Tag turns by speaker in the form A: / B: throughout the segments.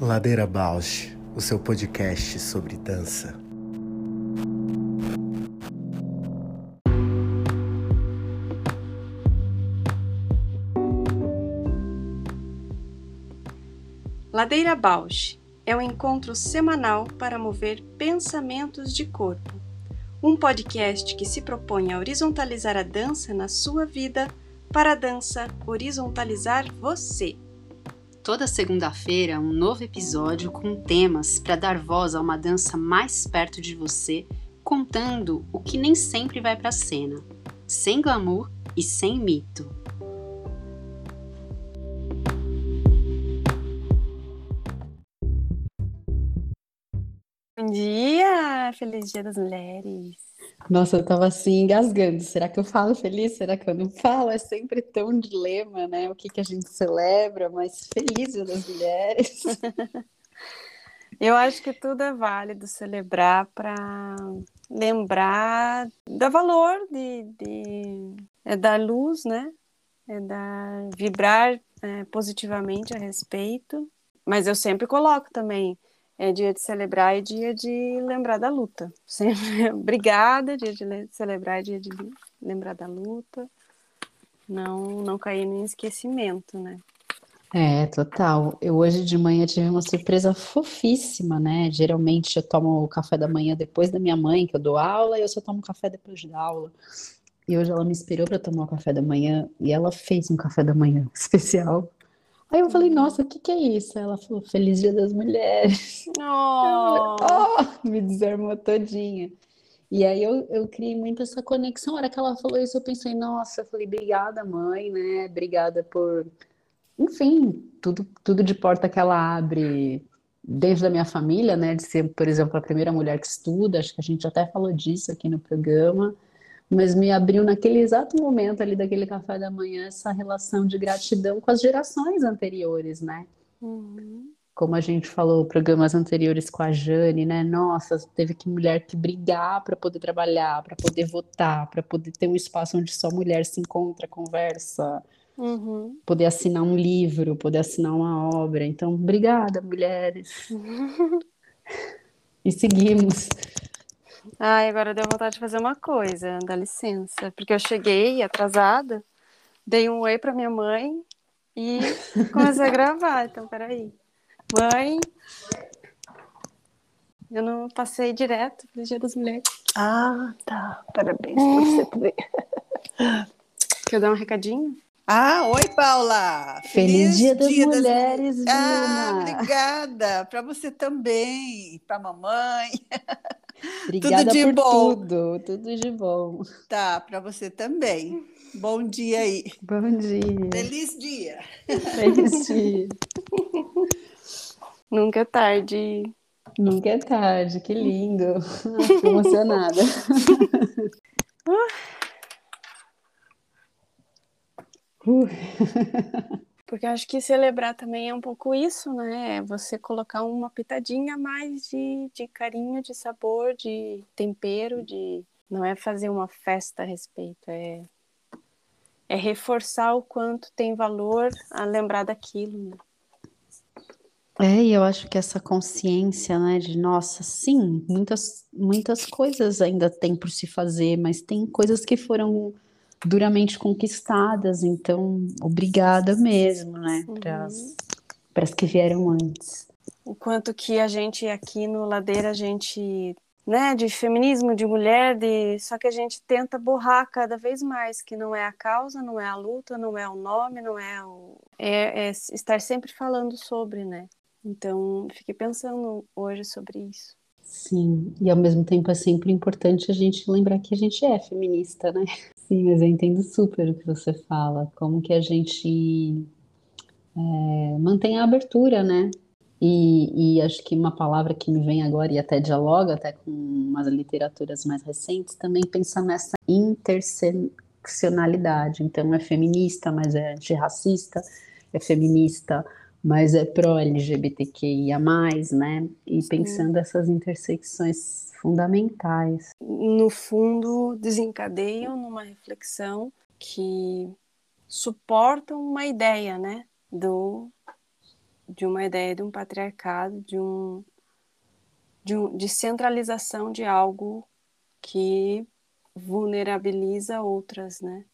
A: Ladeira Bausch, o seu podcast sobre dança.
B: Ladeira Bausch é um encontro semanal para mover pensamentos de corpo. Um podcast que se propõe a horizontalizar a dança na sua vida para a dança horizontalizar você.
C: Toda segunda-feira, um novo episódio com temas para dar voz a uma dança mais perto de você, contando o que nem sempre vai para a cena, sem glamour e sem mito.
B: Bom dia! Feliz Dia das Mulheres!
D: Nossa, eu tava assim engasgando. Será que eu falo feliz? Será que eu não falo? É sempre tão dilema, né? O que, que a gente celebra, mas feliz das Mulheres.
B: eu acho que tudo é válido celebrar para lembrar do valor de, de é dar luz, né? É dar vibrar é, positivamente a respeito. Mas eu sempre coloco também é dia de celebrar e dia de lembrar da luta. Sempre obrigada, dia de celebrar, dia de lembrar da luta. Não, não cair em esquecimento, né?
D: É, total. Eu hoje de manhã tive uma surpresa fofíssima, né? Geralmente eu tomo o café da manhã depois da minha mãe, que eu dou aula, e eu só tomo café depois da aula. E hoje ela me esperou para tomar o café da manhã e ela fez um café da manhã especial Aí eu falei, nossa, o que que é isso? Ela falou, Feliz Dia das Mulheres.
B: Oh.
D: oh, me desarmou todinha. E aí eu, eu criei muito essa conexão. A hora que ela falou isso, eu pensei, nossa, eu falei, obrigada, mãe, né? Obrigada por, enfim, tudo, tudo de porta que ela abre desde a minha família, né? De ser, por exemplo, a primeira mulher que estuda, acho que a gente até falou disso aqui no programa mas me abriu naquele exato momento ali daquele café da manhã essa relação de gratidão com as gerações anteriores, né?
B: Uhum.
D: Como a gente falou programas anteriores com a Jane, né? Nossa, teve que mulher que brigar para poder trabalhar, para poder votar, para poder ter um espaço onde só mulher se encontra, conversa,
B: uhum.
D: poder assinar um livro, poder assinar uma obra. Então, obrigada, mulheres. Uhum. E seguimos.
B: Ai, agora deu vontade de fazer uma coisa, dá licença. Porque eu cheguei atrasada, dei um oi pra minha mãe e comecei a gravar. Então, peraí. Mãe, eu não passei direto pro Dia das Mulheres.
E: Ah, tá. Parabéns pra você também.
B: Quer dar um recadinho?
E: Ah, oi, Paula!
D: Feliz, Feliz Dia das dia Mulheres, das...
E: Ah, obrigada! Para você também, para mamãe.
D: Obrigada tudo de por bom. tudo, tudo de bom.
E: Tá, para você também. Bom dia aí.
D: Bom dia.
E: Feliz dia.
D: Feliz dia.
B: Nunca é tarde.
D: Nunca é tarde, que lindo. Estou emocionada.
B: Uh. Porque acho que celebrar também é um pouco isso, né? É você colocar uma pitadinha a mais de, de carinho, de sabor, de tempero, de. Não é fazer uma festa a respeito, é, é reforçar o quanto tem valor a lembrar daquilo, né?
D: É, e eu acho que essa consciência, né, de nossa, sim, muitas, muitas coisas ainda tem por se fazer, mas tem coisas que foram duramente conquistadas, então obrigada mesmo, né, para as que vieram antes.
B: O quanto que a gente aqui no Ladeira, a gente, né, de feminismo, de mulher, de só que a gente tenta borrar cada vez mais que não é a causa, não é a luta, não é o nome, não é o é, é estar sempre falando sobre, né? Então, fiquei pensando hoje sobre isso.
D: Sim, e ao mesmo tempo é sempre importante a gente lembrar que a gente é feminista, né? Sim, mas eu entendo super o que você fala, como que a gente é, mantém a abertura, né? E, e, acho que uma palavra que me vem agora e até dialoga até com umas literaturas mais recentes, também pensa nessa interseccionalidade. Então é feminista, mas é antirracista, é feminista, mas é pró-LGBTQIA+, né? E pensando essas intersecções fundamentais.
B: No fundo, desencadeiam numa reflexão que suportam uma ideia, né, do de uma ideia de um patriarcado, de um de, um, de centralização de algo que vulnerabiliza outras, né?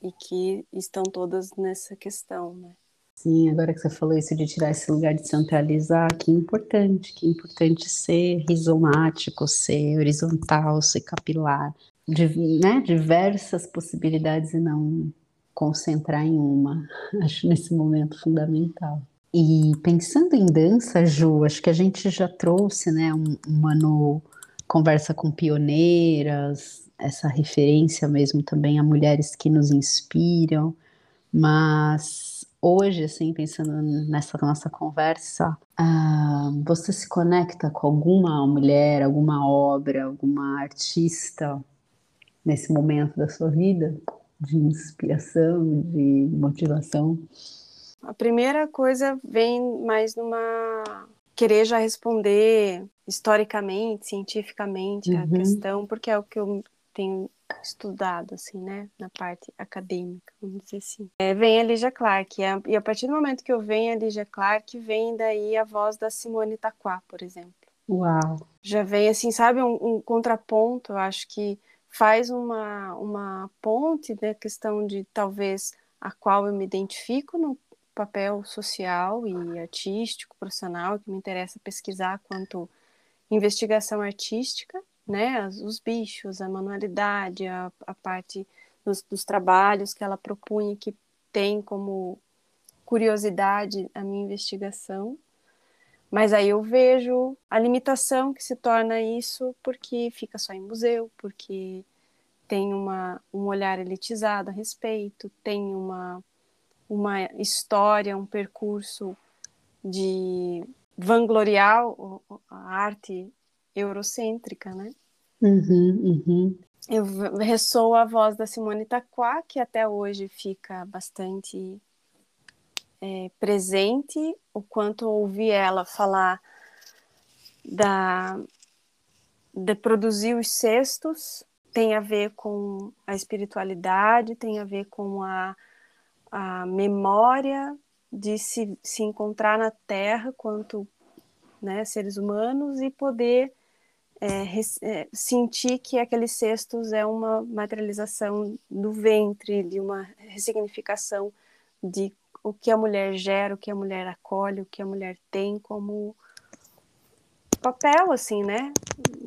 B: E que estão todas nessa questão, né?
D: Sim, agora que você falou isso de tirar esse lugar de centralizar, que importante, que importante ser rizomático, ser horizontal, ser capilar, de, né, diversas possibilidades e não concentrar em uma. Acho nesse momento fundamental. E pensando em dança, Ju, acho que a gente já trouxe, né, uma no conversa com pioneiras, essa referência mesmo também a mulheres que nos inspiram, mas hoje, assim, pensando nessa nossa conversa, ah, você se conecta com alguma mulher, alguma obra, alguma artista nesse momento da sua vida de inspiração, de motivação?
B: A primeira coisa vem mais numa querer já responder historicamente, cientificamente uhum. a questão, porque é o que eu tenho estudado, assim, né, na parte acadêmica, vamos dizer assim. É, vem a Lígia Clark, e a partir do momento que eu venho a Lígia Clark, vem daí a voz da Simone Taquá, por exemplo.
D: Uau!
B: Já vem, assim, sabe, um, um contraponto, eu acho que faz uma, uma ponte da questão de, talvez, a qual eu me identifico no papel social e artístico, profissional, que me interessa pesquisar quanto investigação artística, né, os bichos, a manualidade, a, a parte dos, dos, trabalhos que ela propunha que tem como curiosidade a minha investigação. Mas aí eu vejo a limitação que se torna isso porque fica só em museu, porque tem uma, um olhar elitizado a respeito, tem uma, uma história, um percurso de vangloriar a arte eurocêntrica, né?
D: Uhum, uhum.
B: Eu ressoo a voz da Simone Taquá, que até hoje fica bastante é, presente, o quanto ouvi ela falar da, de produzir os cestos, tem a ver com a espiritualidade, tem a ver com a, a memória de se, se encontrar na Terra quanto né, seres humanos e poder é, é, sentir que aqueles cestos é uma materialização do ventre, de uma ressignificação de o que a mulher gera, o que a mulher acolhe, o que a mulher tem como papel, assim, né,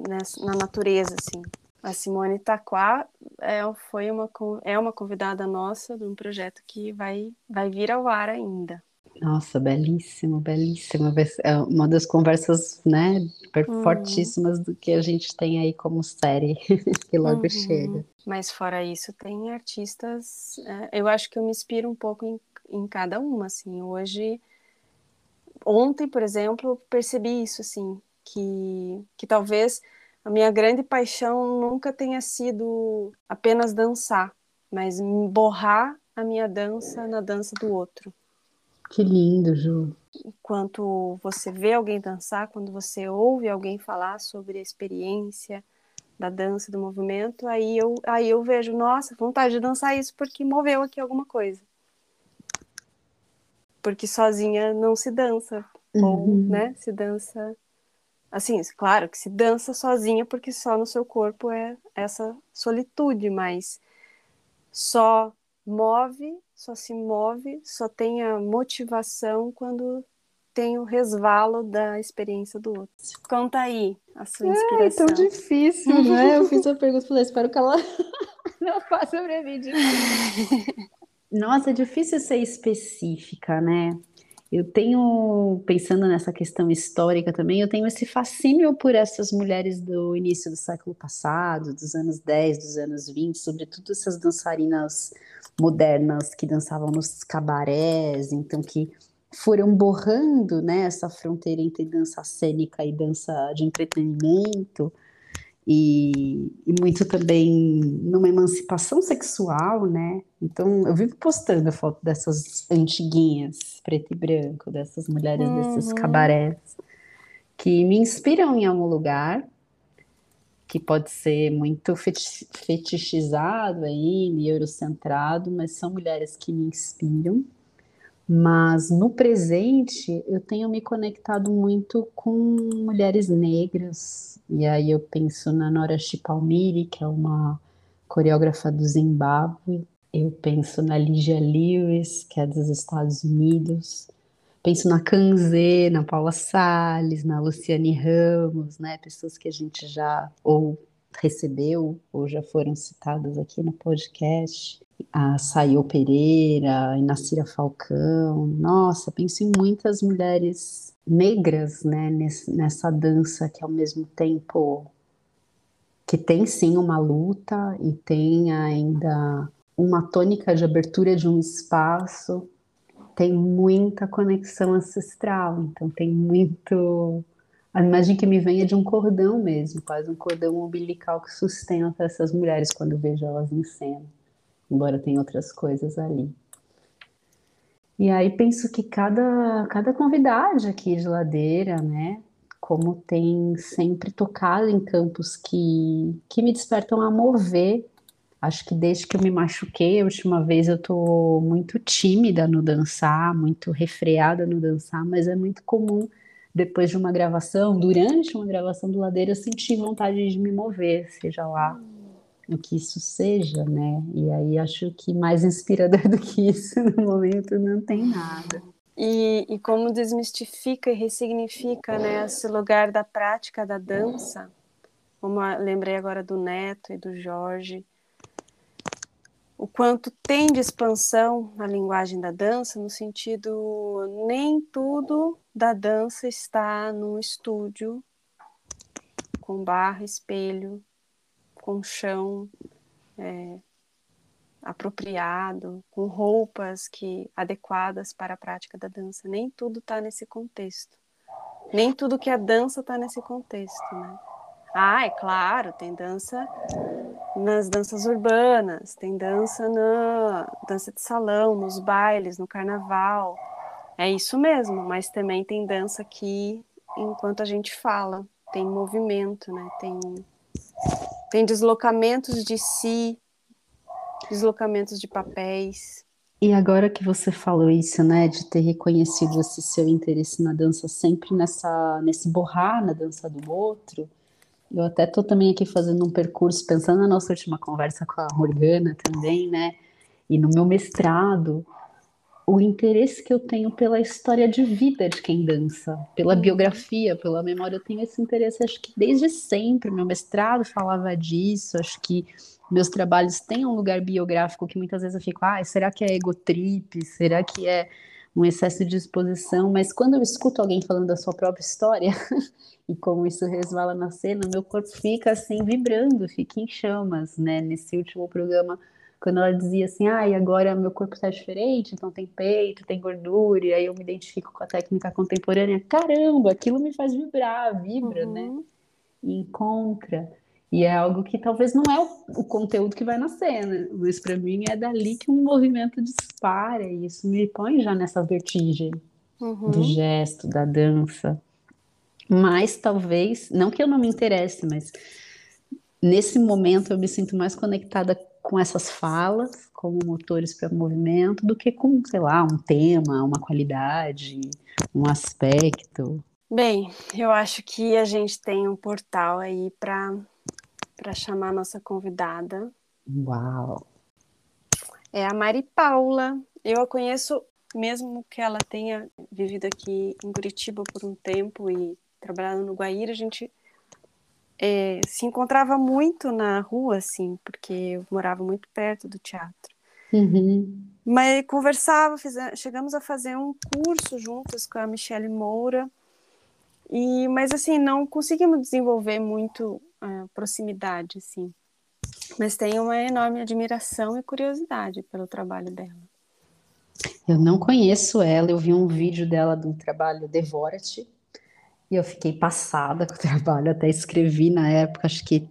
B: na natureza, assim. A Simone Taquá é, foi uma, é uma convidada nossa de um projeto que vai, vai vir ao ar ainda.
D: Nossa, belíssimo, belíssimo. É uma das conversas, né, uhum. fortíssimas do que a gente tem aí como série, que logo uhum. chega.
B: Mas fora isso, tem artistas. É, eu acho que eu me inspiro um pouco em, em cada uma, assim. Hoje, ontem, por exemplo, percebi isso, assim, que, que talvez a minha grande paixão nunca tenha sido apenas dançar, mas borrar a minha dança na dança do outro.
D: Que lindo, Ju.
B: Enquanto você vê alguém dançar, quando você ouve alguém falar sobre a experiência da dança, do movimento, aí eu, aí eu vejo, nossa, vontade de dançar isso porque moveu aqui alguma coisa. Porque sozinha não se dança, uhum. ou, né, se dança assim, claro que se dança sozinha porque só no seu corpo é essa solitude, mas só move, só se move, só tem a motivação quando tem o resvalo da experiência do outro. Conta aí a sua inspiração.
D: É tão difícil, né? Eu fiz a pergunta falei, espero que ela não faça pra mim Nossa, é difícil ser específica, né? Eu tenho, pensando nessa questão histórica também, eu tenho esse fascínio por essas mulheres do início do século passado, dos anos 10, dos anos 20, sobretudo essas dançarinas modernas que dançavam nos cabarés, então que foram borrando né, essa fronteira entre dança cênica e dança de entretenimento, e, e, muito também numa emancipação sexual, né? Então eu vivo postando a foto dessas antiguinhas, preto e branco, dessas mulheres uhum. desses cabarés, que me inspiram em algum lugar. que pode ser muito fetichizado aí, eurocentrado, mas são mulheres que me inspiram. Mas no presente eu tenho me conectado muito com mulheres negras, e aí eu penso na Nora Chipalmiri, que é uma coreógrafa do Zimbábue, eu penso na Ligia Lewis, que é dos Estados Unidos, penso na Kanzê, na Paula Salles, na Luciane Ramos, né? Pessoas que a gente já ou recebeu ou já foram citadas aqui no podcast. A Sayo Pereira, a Inacira Falcão. Nossa, penso em muitas mulheres negras, né, nessa dança que ao mesmo tempo que tem sim uma luta e tem ainda uma tônica de abertura de um espaço tem muita conexão ancestral, então tem muito. A imagem que me vem é de um cordão mesmo, quase um cordão umbilical que sustenta essas mulheres quando vejo elas em cena, embora tenha outras coisas ali. E aí penso que cada, cada convidade aqui de ladeira, né, como tem sempre tocado em campos que, que me despertam a mover Acho que desde que eu me machuquei a última vez eu tô muito tímida no dançar, muito refreada no dançar, mas é muito comum depois de uma gravação, durante uma gravação do Ladeira, eu sentir vontade de me mover, seja lá o que isso seja, né? E aí acho que mais inspirador do que isso no momento não tem nada.
B: E, e como desmistifica e ressignifica né, esse lugar da prática da dança, como lembrei agora do Neto e do Jorge, o quanto tem de expansão na linguagem da dança, no sentido nem tudo da dança está no estúdio, com barra, espelho, com chão é, apropriado, com roupas que adequadas para a prática da dança. Nem tudo está nesse contexto. Nem tudo que é dança está nesse contexto, né? Ah, é claro, tem dança nas danças urbanas, tem dança na dança de salão, nos bailes, no carnaval. É isso mesmo, mas também tem dança aqui enquanto a gente fala, tem movimento, né? Tem tem deslocamentos de si, deslocamentos de papéis.
D: E agora que você falou isso, né, de ter reconhecido esse seu interesse na dança sempre nessa nesse borrar na dança do outro, eu até estou também aqui fazendo um percurso, pensando na nossa última conversa com a Morgana também, né? E no meu mestrado, o interesse que eu tenho pela história de vida de quem dança, pela uhum. biografia, pela memória, eu tenho esse interesse, acho que desde sempre. Meu mestrado falava disso, acho que meus trabalhos têm um lugar biográfico que muitas vezes eu fico, ah, será que é egotrip? Será que é um excesso de exposição? Mas quando eu escuto alguém falando da sua própria história, e como isso resvala na cena, meu corpo fica assim vibrando, fica em chamas, né? Nesse último programa, quando ela dizia assim, ah, e agora meu corpo está diferente, então tem peito, tem gordura, e aí eu me identifico com a técnica contemporânea, caramba, aquilo me faz vibrar, vibra, né? uhum. né? E encontra. E é algo que talvez não é o, o conteúdo que vai na cena, mas para mim é dali que um movimento dispara, e isso me põe já nessa vertigem uhum. do gesto, da dança. Mas talvez, não que eu não me interesse, mas nesse momento eu me sinto mais conectada com essas falas como motores para movimento do que com, sei lá, um tema, uma qualidade, um aspecto.
B: Bem, eu acho que a gente tem um portal aí para para chamar a nossa convidada.
D: Uau.
B: É a Mari Paula. Eu a conheço mesmo que ela tenha vivido aqui em Curitiba por um tempo e trabalhando no Guaíra, a gente é, se encontrava muito na rua, assim, porque eu morava muito perto do teatro.
D: Uhum.
B: Mas conversava, fiz, chegamos a fazer um curso juntas com a Michelle Moura, e, mas assim, não conseguimos desenvolver muito proximidade, assim. Mas tenho uma enorme admiração e curiosidade pelo trabalho dela.
D: Eu não conheço ela, eu vi um vídeo dela do trabalho Devora-te, e eu fiquei passada com o trabalho, até escrevi na época, acho que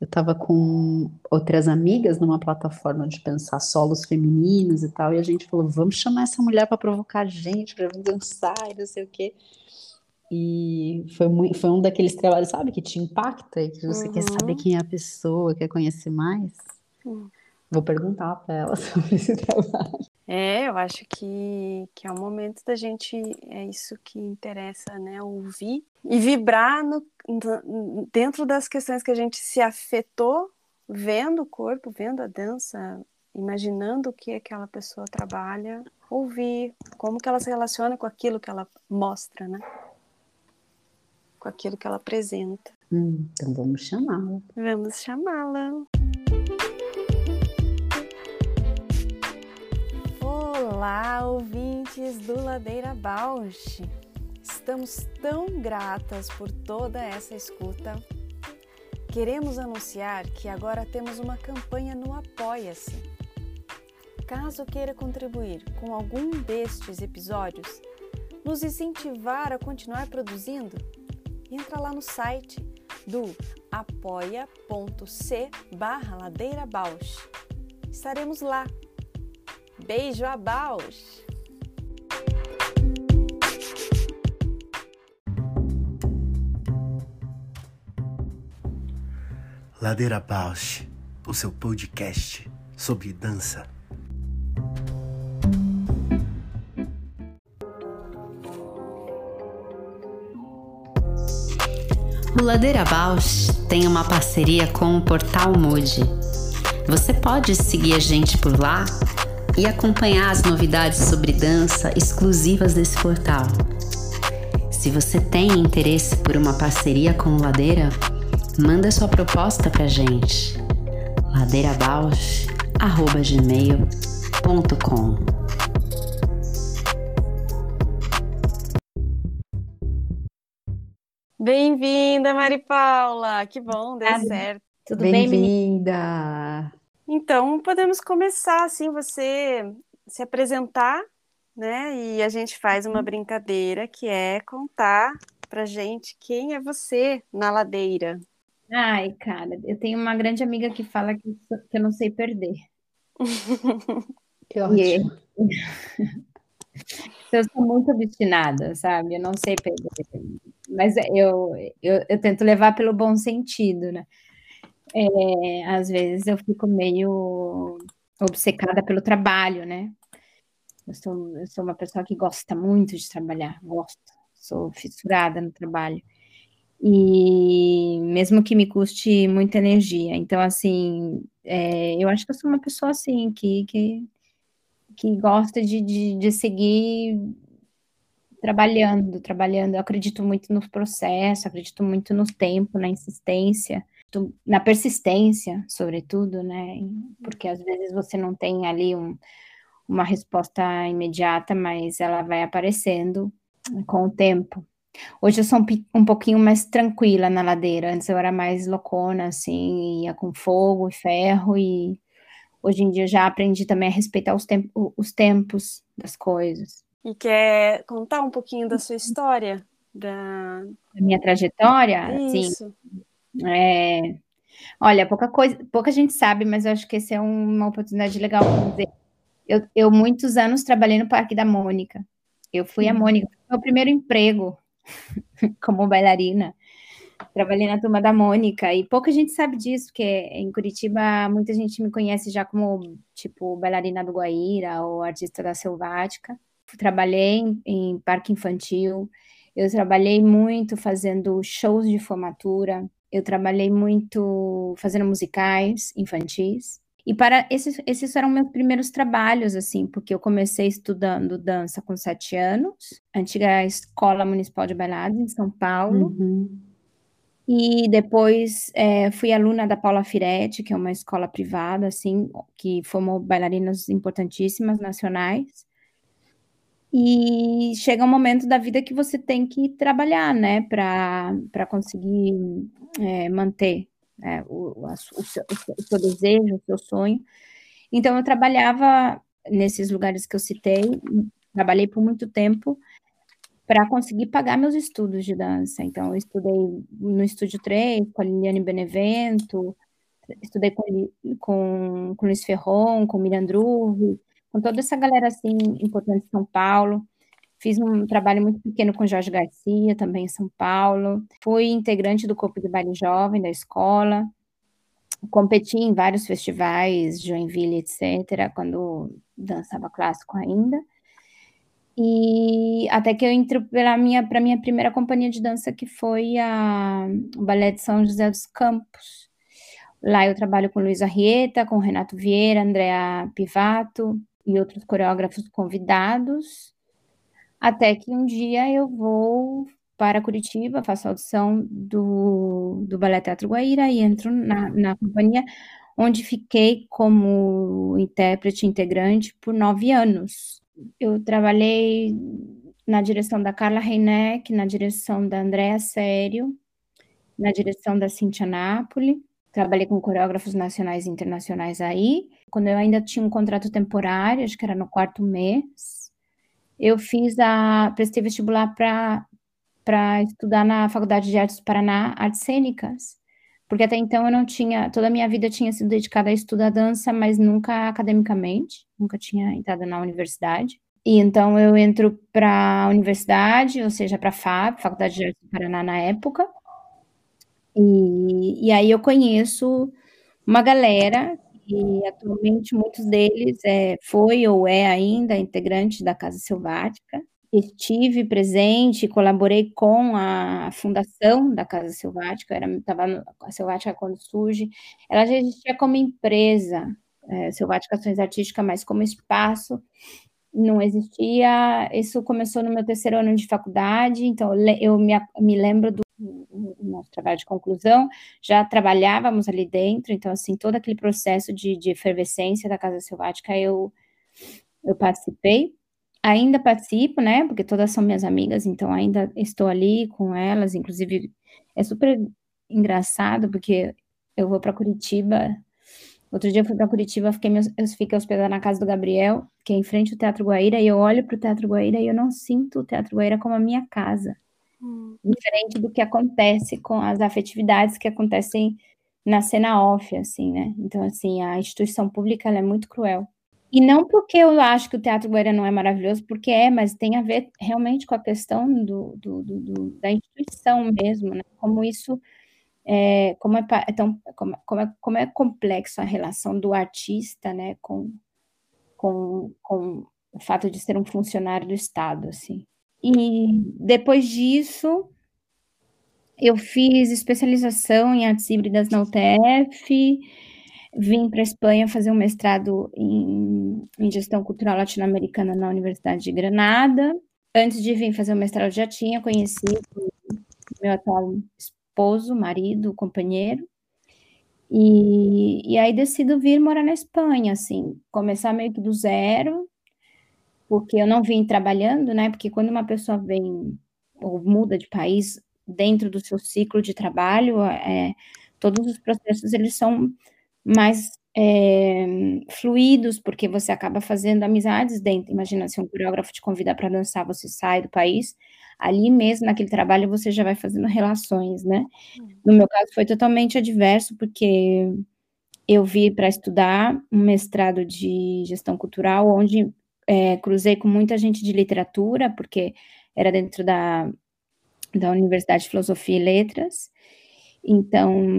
D: eu estava com outras amigas numa plataforma de pensar solos femininos e tal, e a gente falou, vamos chamar essa mulher para provocar a gente, para dançar e não sei o quê. E foi, muito, foi um daqueles trabalhos, sabe, que te impacta e que você
B: Uhum.
D: quer saber quem é a pessoa, quer conhecer mais.
B: Hum.
D: Vou perguntar para ela sobre esse trabalho.
B: É, eu acho que, que é o momento da gente, é isso que interessa, né? Ouvir e vibrar no- dentro das questões que a gente se afetou, vendo o corpo, vendo a dança, imaginando o que aquela pessoa trabalha, ouvir como que ela se relaciona com aquilo que ela mostra, né? Com aquilo que ela apresenta.
D: Hum, então vamos chamá-la.
B: Vamos chamá-la. Olá, ouvintes do Ladeira Bausch. Estamos tão gratas por toda essa escuta. Queremos anunciar que agora temos uma campanha no Apoia-se. Caso queira contribuir com algum destes episódios, nos incentivar a continuar produzindo, entra lá no site do apoia.c barra Ladeira Bausch. Estaremos lá. Beijo a Bausch!
A: Ladeira Bausch, o seu podcast sobre dança.
C: O Ladeira Bausch tem uma parceria com o Portal Mude. Você pode seguir a gente por lá e acompanhar as novidades sobre dança exclusivas desse portal. Se você tem interesse por uma parceria com o Ladeira, manda sua proposta pra gente. ladeirabausch.gmail.com
B: Bem-vinda, Mari Paula! Que bom, deu
F: Obrigada.
B: certo.
F: Tudo bem, menina?
D: Bem-vinda!
B: Então, podemos começar assim, você se apresentar, né? E a gente faz uma brincadeira que é contar pra gente quem é você na ladeira.
F: Ai, cara, eu tenho uma grande amiga que fala que, que eu não sei perder.
D: Que ótimo.
F: eu sou muito obstinada, sabe? Eu não sei perder. Mas eu, eu, eu tento levar pelo bom sentido, né? É, às vezes eu fico meio obcecada pelo trabalho, né? Eu sou, eu sou uma pessoa que gosta muito de trabalhar, gosto, sou fissurada no trabalho. E mesmo que me custe muita energia. Então, assim, é, eu acho que eu sou uma pessoa assim, que, que, que gosta de, de, de seguir trabalhando, trabalhando. Eu acredito muito no processo, acredito muito no tempo, na insistência, na persistência, sobretudo, né? Porque às vezes você não tem ali um, uma resposta imediata, mas ela vai aparecendo com o tempo. Hoje eu sou um, um pouquinho mais tranquila na ladeira. Antes eu era mais loucona, assim, ia com fogo e ferro, e hoje em dia já aprendi também a respeitar os, tem os tempos das coisas.
B: E quer contar um pouquinho da sua história? Da...
F: A minha trajetória,
B: Isso.
F: é... Olha, pouca coisa, pouca gente sabe, mas eu acho que essa é uma oportunidade legal para dizer. Eu, eu muitos anos trabalhei no Parque da Mônica. Eu fui a Mônica, foi meu primeiro emprego como bailarina. Trabalhei na turma da Mônica e pouca gente sabe disso, porque em Curitiba muita gente me conhece já como tipo bailarina do Guaíra ou artista da Selvática. Trabalhei em, em parque infantil, eu trabalhei muito fazendo shows de formatura, eu trabalhei muito fazendo musicais infantis. E para esses, esses eram meus primeiros trabalhos, assim, porque eu comecei estudando dança com sete anos, antiga Escola Municipal de Bailados em São Paulo.
D: Uhum.
F: E depois é, fui aluna da Paula Firetti, que é uma escola privada, assim, que formou bailarinas importantíssimas nacionais. E chega um momento da vida que você tem que trabalhar, né, para conseguir é, manter é, o, a, o, seu, o seu desejo, o seu sonho. Então, eu trabalhava nesses lugares que eu citei, trabalhei por muito tempo para conseguir pagar meus estudos de dança. Então, eu estudei no Estúdio 3, com a Liliane Benevento, estudei com, com, com Luiz Ferron, com Miriam Druve, com toda essa galera, assim, importante de São Paulo. Fiz um trabalho muito pequeno com Jorge Garcia, também em São Paulo. Fui integrante do corpo de baile jovem da escola. Competi em vários festivais, Joinville, etc., quando dançava clássico ainda. E até que eu entro para minha para minha primeira companhia de dança que foi a o Balé de São José dos Campos. Lá eu trabalho com Luiz Arrieta, com Renato Vieira, Andrea Pivato e outros coreógrafos convidados. Até que um dia eu vou para Curitiba, faço audição do, do Balé Teatro Guaíra e entro na, na companhia, onde fiquei como intérprete integrante por nove anos. Eu trabalhei na direção da Carla Reineck, na direção da Andréa Sério, na direção da Cintia Napoli. Trabalhei com coreógrafos nacionais e internacionais aí. Quando eu ainda tinha um contrato temporário, acho que era no quarto mês, eu fiz a prestei vestibular para para estudar na Faculdade de Artes do Paraná, Artes Cênicas, porque até então eu não tinha, toda a minha vida tinha sido dedicada a estudar dança, mas nunca academicamente, nunca tinha entrado na universidade. E então eu entro para a universidade, ou seja, para a FAB, Faculdade de Artes do Paraná na época, e, e aí eu conheço uma galera e atualmente muitos deles é, foi ou é ainda integrante da Casa Selvática. Estive presente, colaborei com a fundação da Casa Selvática, era estava a Selvática quando surge, ela já existia como empresa, é, Selvática Ações Artísticas, mas como espaço não existia. Isso começou no meu terceiro ano de faculdade, então eu me, me lembro do nosso trabalho de conclusão, já trabalhávamos ali dentro, então, assim, todo aquele processo de, de efervescência da Casa Selvática eu, eu participei. Ainda participo, né, porque todas são minhas amigas, então ainda estou ali com elas, inclusive é super engraçado, porque eu vou para Curitiba, outro dia eu fui para Curitiba, fiquei, eu fiquei hospedada na casa do Gabriel, que é em frente ao Teatro Guaíra, e eu olho para o Teatro Guaíra e eu não sinto o Teatro Guaíra como a minha casa. Diferente do que acontece com as afetividades que acontecem na cena off, assim, né? Então, assim, a instituição pública é muito cruel. E não porque eu acho que o Teatro Guaíra não é maravilhoso, porque é, mas tem a ver realmente com a questão do, do, do da instituição mesmo, né? Como isso é, como é, é tão, como, como, é, como é complexo a relação do artista, né, com, com, com o fato de ser um funcionário do Estado, assim. E depois disso, eu fiz especialização em artes híbridas na UTF, vim para a Espanha fazer um mestrado em, em gestão cultural latino-americana na Universidade de Granada. Antes de vir fazer o mestrado, já tinha conhecido meu atual esposo, marido, companheiro. E, e aí decido vir morar na Espanha, assim, começar meio que do zero, porque eu não vim trabalhando, né? Porque quando uma pessoa vem ou muda de país dentro do seu ciclo de trabalho, é, todos os processos eles são mais é, fluidos, porque você acaba fazendo amizades dentro. Imagina se um coreógrafo te convida para dançar, você sai do país, ali mesmo naquele trabalho você já vai fazendo relações, né? No meu caso foi totalmente adverso, porque eu vi para estudar um mestrado de gestão cultural, onde é, cruzei com muita gente de literatura, porque era dentro da, da Universidade de Filosofia e Letras, então,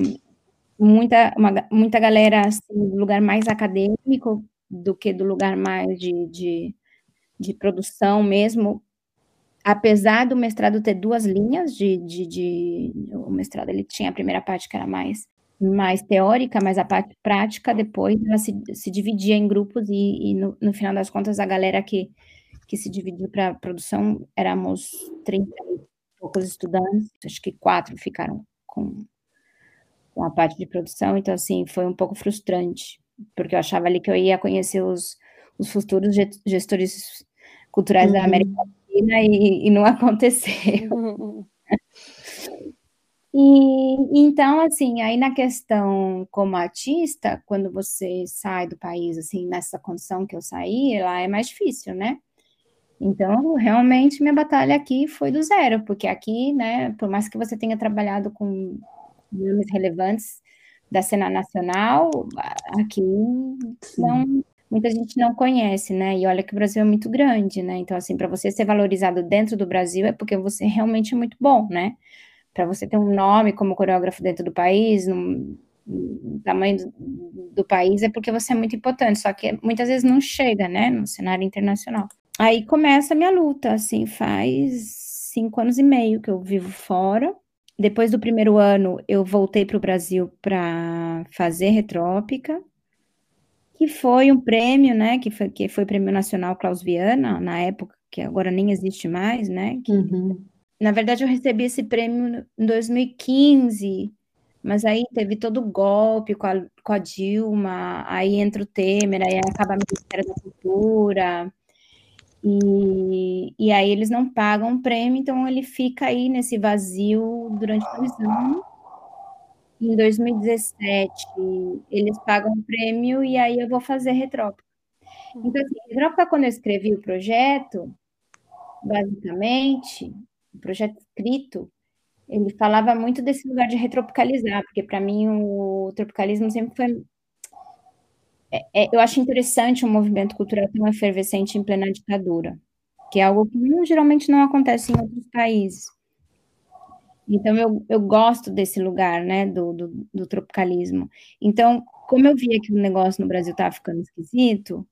F: muita, uma, muita galera, assim, do lugar mais acadêmico do que do lugar mais de, de, de produção mesmo, apesar do mestrado ter duas linhas de, de, de, o mestrado ele tinha a primeira parte que era mais mais teórica, mas a parte prática depois ela se, se dividia em grupos e, e no, no, final das contas a galera que, que se dividiu para produção éramos 30 e poucos estudantes, acho que quatro ficaram com, com a parte de produção, então assim, foi um pouco frustrante, porque eu achava ali que eu ia conhecer os, os futuros gestores culturais uhum. da América Latina e, e não aconteceu. Uhum. E então, assim, aí na questão como artista, quando você sai do país, assim, nessa condição que eu saí, lá é mais difícil, né? Então, realmente, minha batalha aqui foi do zero, porque aqui, né, por mais que você tenha trabalhado com nomes relevantes da cena nacional, aqui não, muita gente não conhece, né? E olha que o Brasil é muito grande, né? Então, assim, para você ser valorizado dentro do Brasil é porque você realmente é muito bom, né? Para você ter um nome como coreógrafo dentro do país, no, tamanho do, do, país, é porque você é muito importante, só que muitas vezes não chega, né? No cenário internacional. Aí começa a minha luta, assim, faz cinco anos e meio que eu vivo fora. Depois do primeiro ano, eu voltei para o Brasil para fazer retrópica que foi um prêmio, né, que foi, que foi prêmio nacional Klaus Viana, na época, que agora nem existe mais, né, que,
D: Uhum.
F: Na verdade eu recebi esse prêmio em 2015, mas aí teve todo o golpe com a, com a Dilma, aí entra o Temer, aí acaba o Ministério da Cultura, e, e aí eles não pagam o prêmio, então ele fica aí nesse vazio durante dois anos, em 2017, eles pagam o prêmio e aí eu vou fazer retrópica. Então, assim, quando eu escrevi o projeto, basicamente, o projeto escrito, ele falava muito desse lugar de retropicalizar, porque para mim o tropicalismo sempre foi. É, é, eu acho interessante um movimento cultural tão efervescente em plena ditadura, que é algo que geralmente não acontece em outros países. Então, eu, eu gosto desse lugar, né, do, do, do tropicalismo. Então, como eu via que o negócio no Brasil estava ficando esquisito,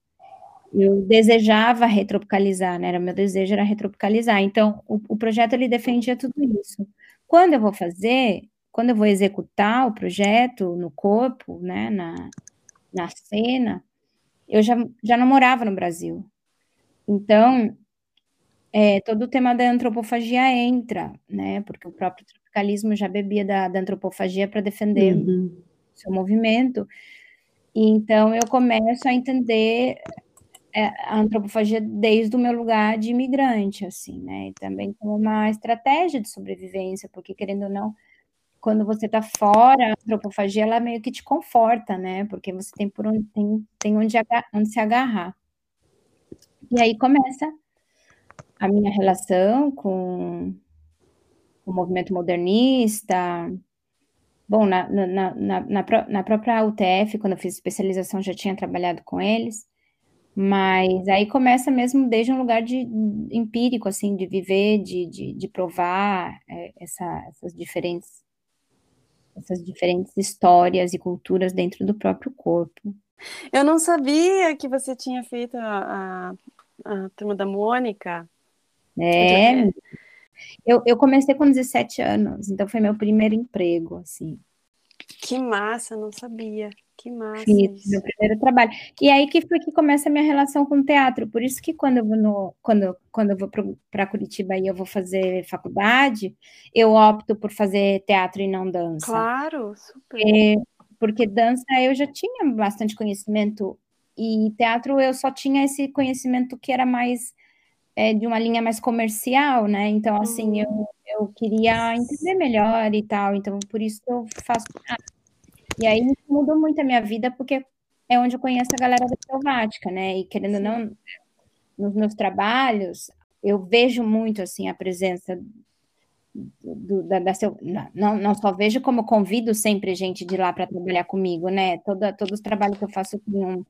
F: eu desejava retropicalizar, né? Era meu desejo era retropicalizar. Então, o, o, projeto ele defendia tudo isso. Quando eu vou fazer, quando eu vou executar o projeto no corpo, né, na, na cena, eu já, já não morava no Brasil. Então, é, todo o tema da antropofagia entra, né? Porque o próprio tropicalismo já bebia da, da antropofagia para defender
D: Uhum.
F: seu movimento. E então eu começo a entender a antropofagia desde o meu lugar de imigrante, assim, né? E também como uma estratégia de sobrevivência, porque querendo ou não, quando você está fora, a antropofagia ela meio que te conforta, né? Porque você tem por onde tem, tem onde, onde se agarrar. E aí começa a minha relação com o movimento modernista. Bom, na, na, na, na, na própria UTF, quando eu fiz especialização, já tinha trabalhado com eles, mas aí começa mesmo desde um lugar de empírico, assim, de viver, de, de, de provar é, essa, essas diferentes essas diferentes histórias e culturas dentro do próprio corpo.
B: Eu não sabia que você tinha feito a, a, a turma da Mônica.
F: É. Eu, eu comecei com 17 anos, então foi meu primeiro emprego, assim.
B: Que massa, não sabia. Que massa.
F: Fiz meu primeiro trabalho. E aí que foi que começa a minha relação com o teatro. Por isso que quando eu vou no, quando, quando eu vou para Curitiba e eu vou fazer faculdade, eu opto por fazer teatro e não dança.
B: Claro, super.
F: Porque, porque dança eu já tinha bastante conhecimento e teatro eu só tinha esse conhecimento que era mais é, de uma linha mais comercial, né? Então, assim, eu, eu queria entender melhor e tal, então por isso eu faço teatro. E aí mudou muito a minha vida, porque é onde eu conheço a galera da Selvática, né? E querendo ou não, nos meus trabalhos, eu vejo muito, assim, a presença do, da, da seu, não, não só vejo como convido sempre gente de lá para trabalhar comigo, né? Toda, todos os trabalhos que eu faço com um,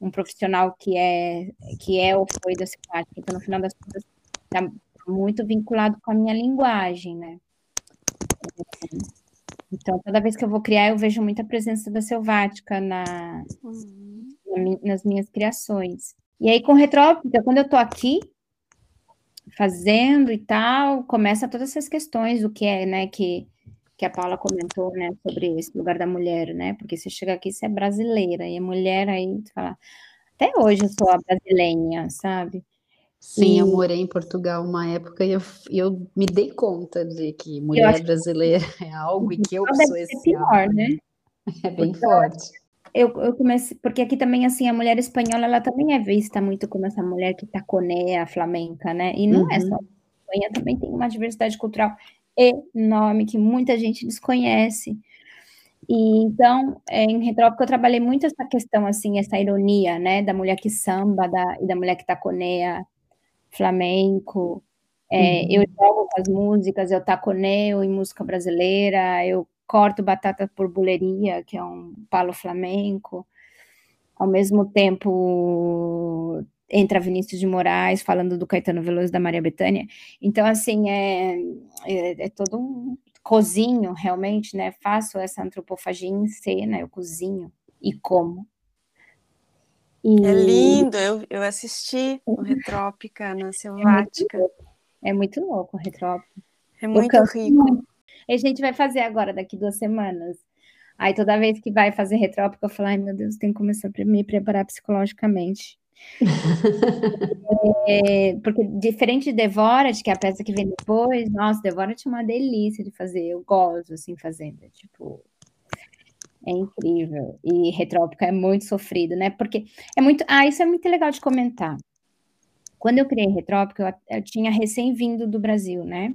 F: um profissional que é que é ou foi da Selvática, então no final das contas está muito vinculado com a minha linguagem, né? Então, toda vez que eu vou criar, eu vejo muita presença da selvática na, uhum. na, nas minhas criações. E aí, com retrópita, quando eu tô aqui fazendo e tal, começa todas essas questões do que é, né, que, que a Paula comentou, né, sobre esse lugar da mulher, né, porque você chega aqui, você é brasileira, e a mulher aí, você fala, até hoje eu sou a brasileira, sabe?
D: Sim, e... eu morei em Portugal uma época e eu, eu me dei conta de que mulher brasileira é algo e que eu sou esse
F: pior, né?
D: É bem porque forte.
F: Eu, eu comecei, porque aqui também, assim, a mulher espanhola, ela também é vista muito como essa mulher que taconeia a flamenca, né? E não uhum. é só. A Espanha também tem uma diversidade cultural enorme que muita gente desconhece. E então, é, em Retrópico, eu trabalhei muito essa questão, assim, essa ironia, né, da mulher que samba da, e da mulher que taconeia flamenco. É, uhum. Eu jogo com as músicas, eu taconeo em música brasileira, eu corto batata por buleria, que é um palo flamenco. ao mesmo tempo entra Vinícius de Moraes falando do Caetano Veloso da Maria Bethânia. Então, assim, é, é, é, todo um cozinho, realmente, né? Faço essa antropofagia em cena, eu cozinho e como.
B: E... É lindo, eu, eu assisti o Retrópica na Selvática.
F: É muito louco o Retrópica.
B: É muito rico.
F: E a gente vai fazer agora, daqui duas semanas. Aí toda vez que vai fazer retrópica, eu falo, ai meu Deus, tem que começar a me preparar psicologicamente. é, porque diferente de Devorat, que é a peça que vem depois, nossa, Devorat é uma delícia de fazer, eu gosto assim fazendo, tipo, é incrível. E Retrópica é muito sofrido, né? Porque é muito, ah, isso é muito legal de comentar. Quando eu criei Retrópica, eu, eu tinha recém-vindo do Brasil, né?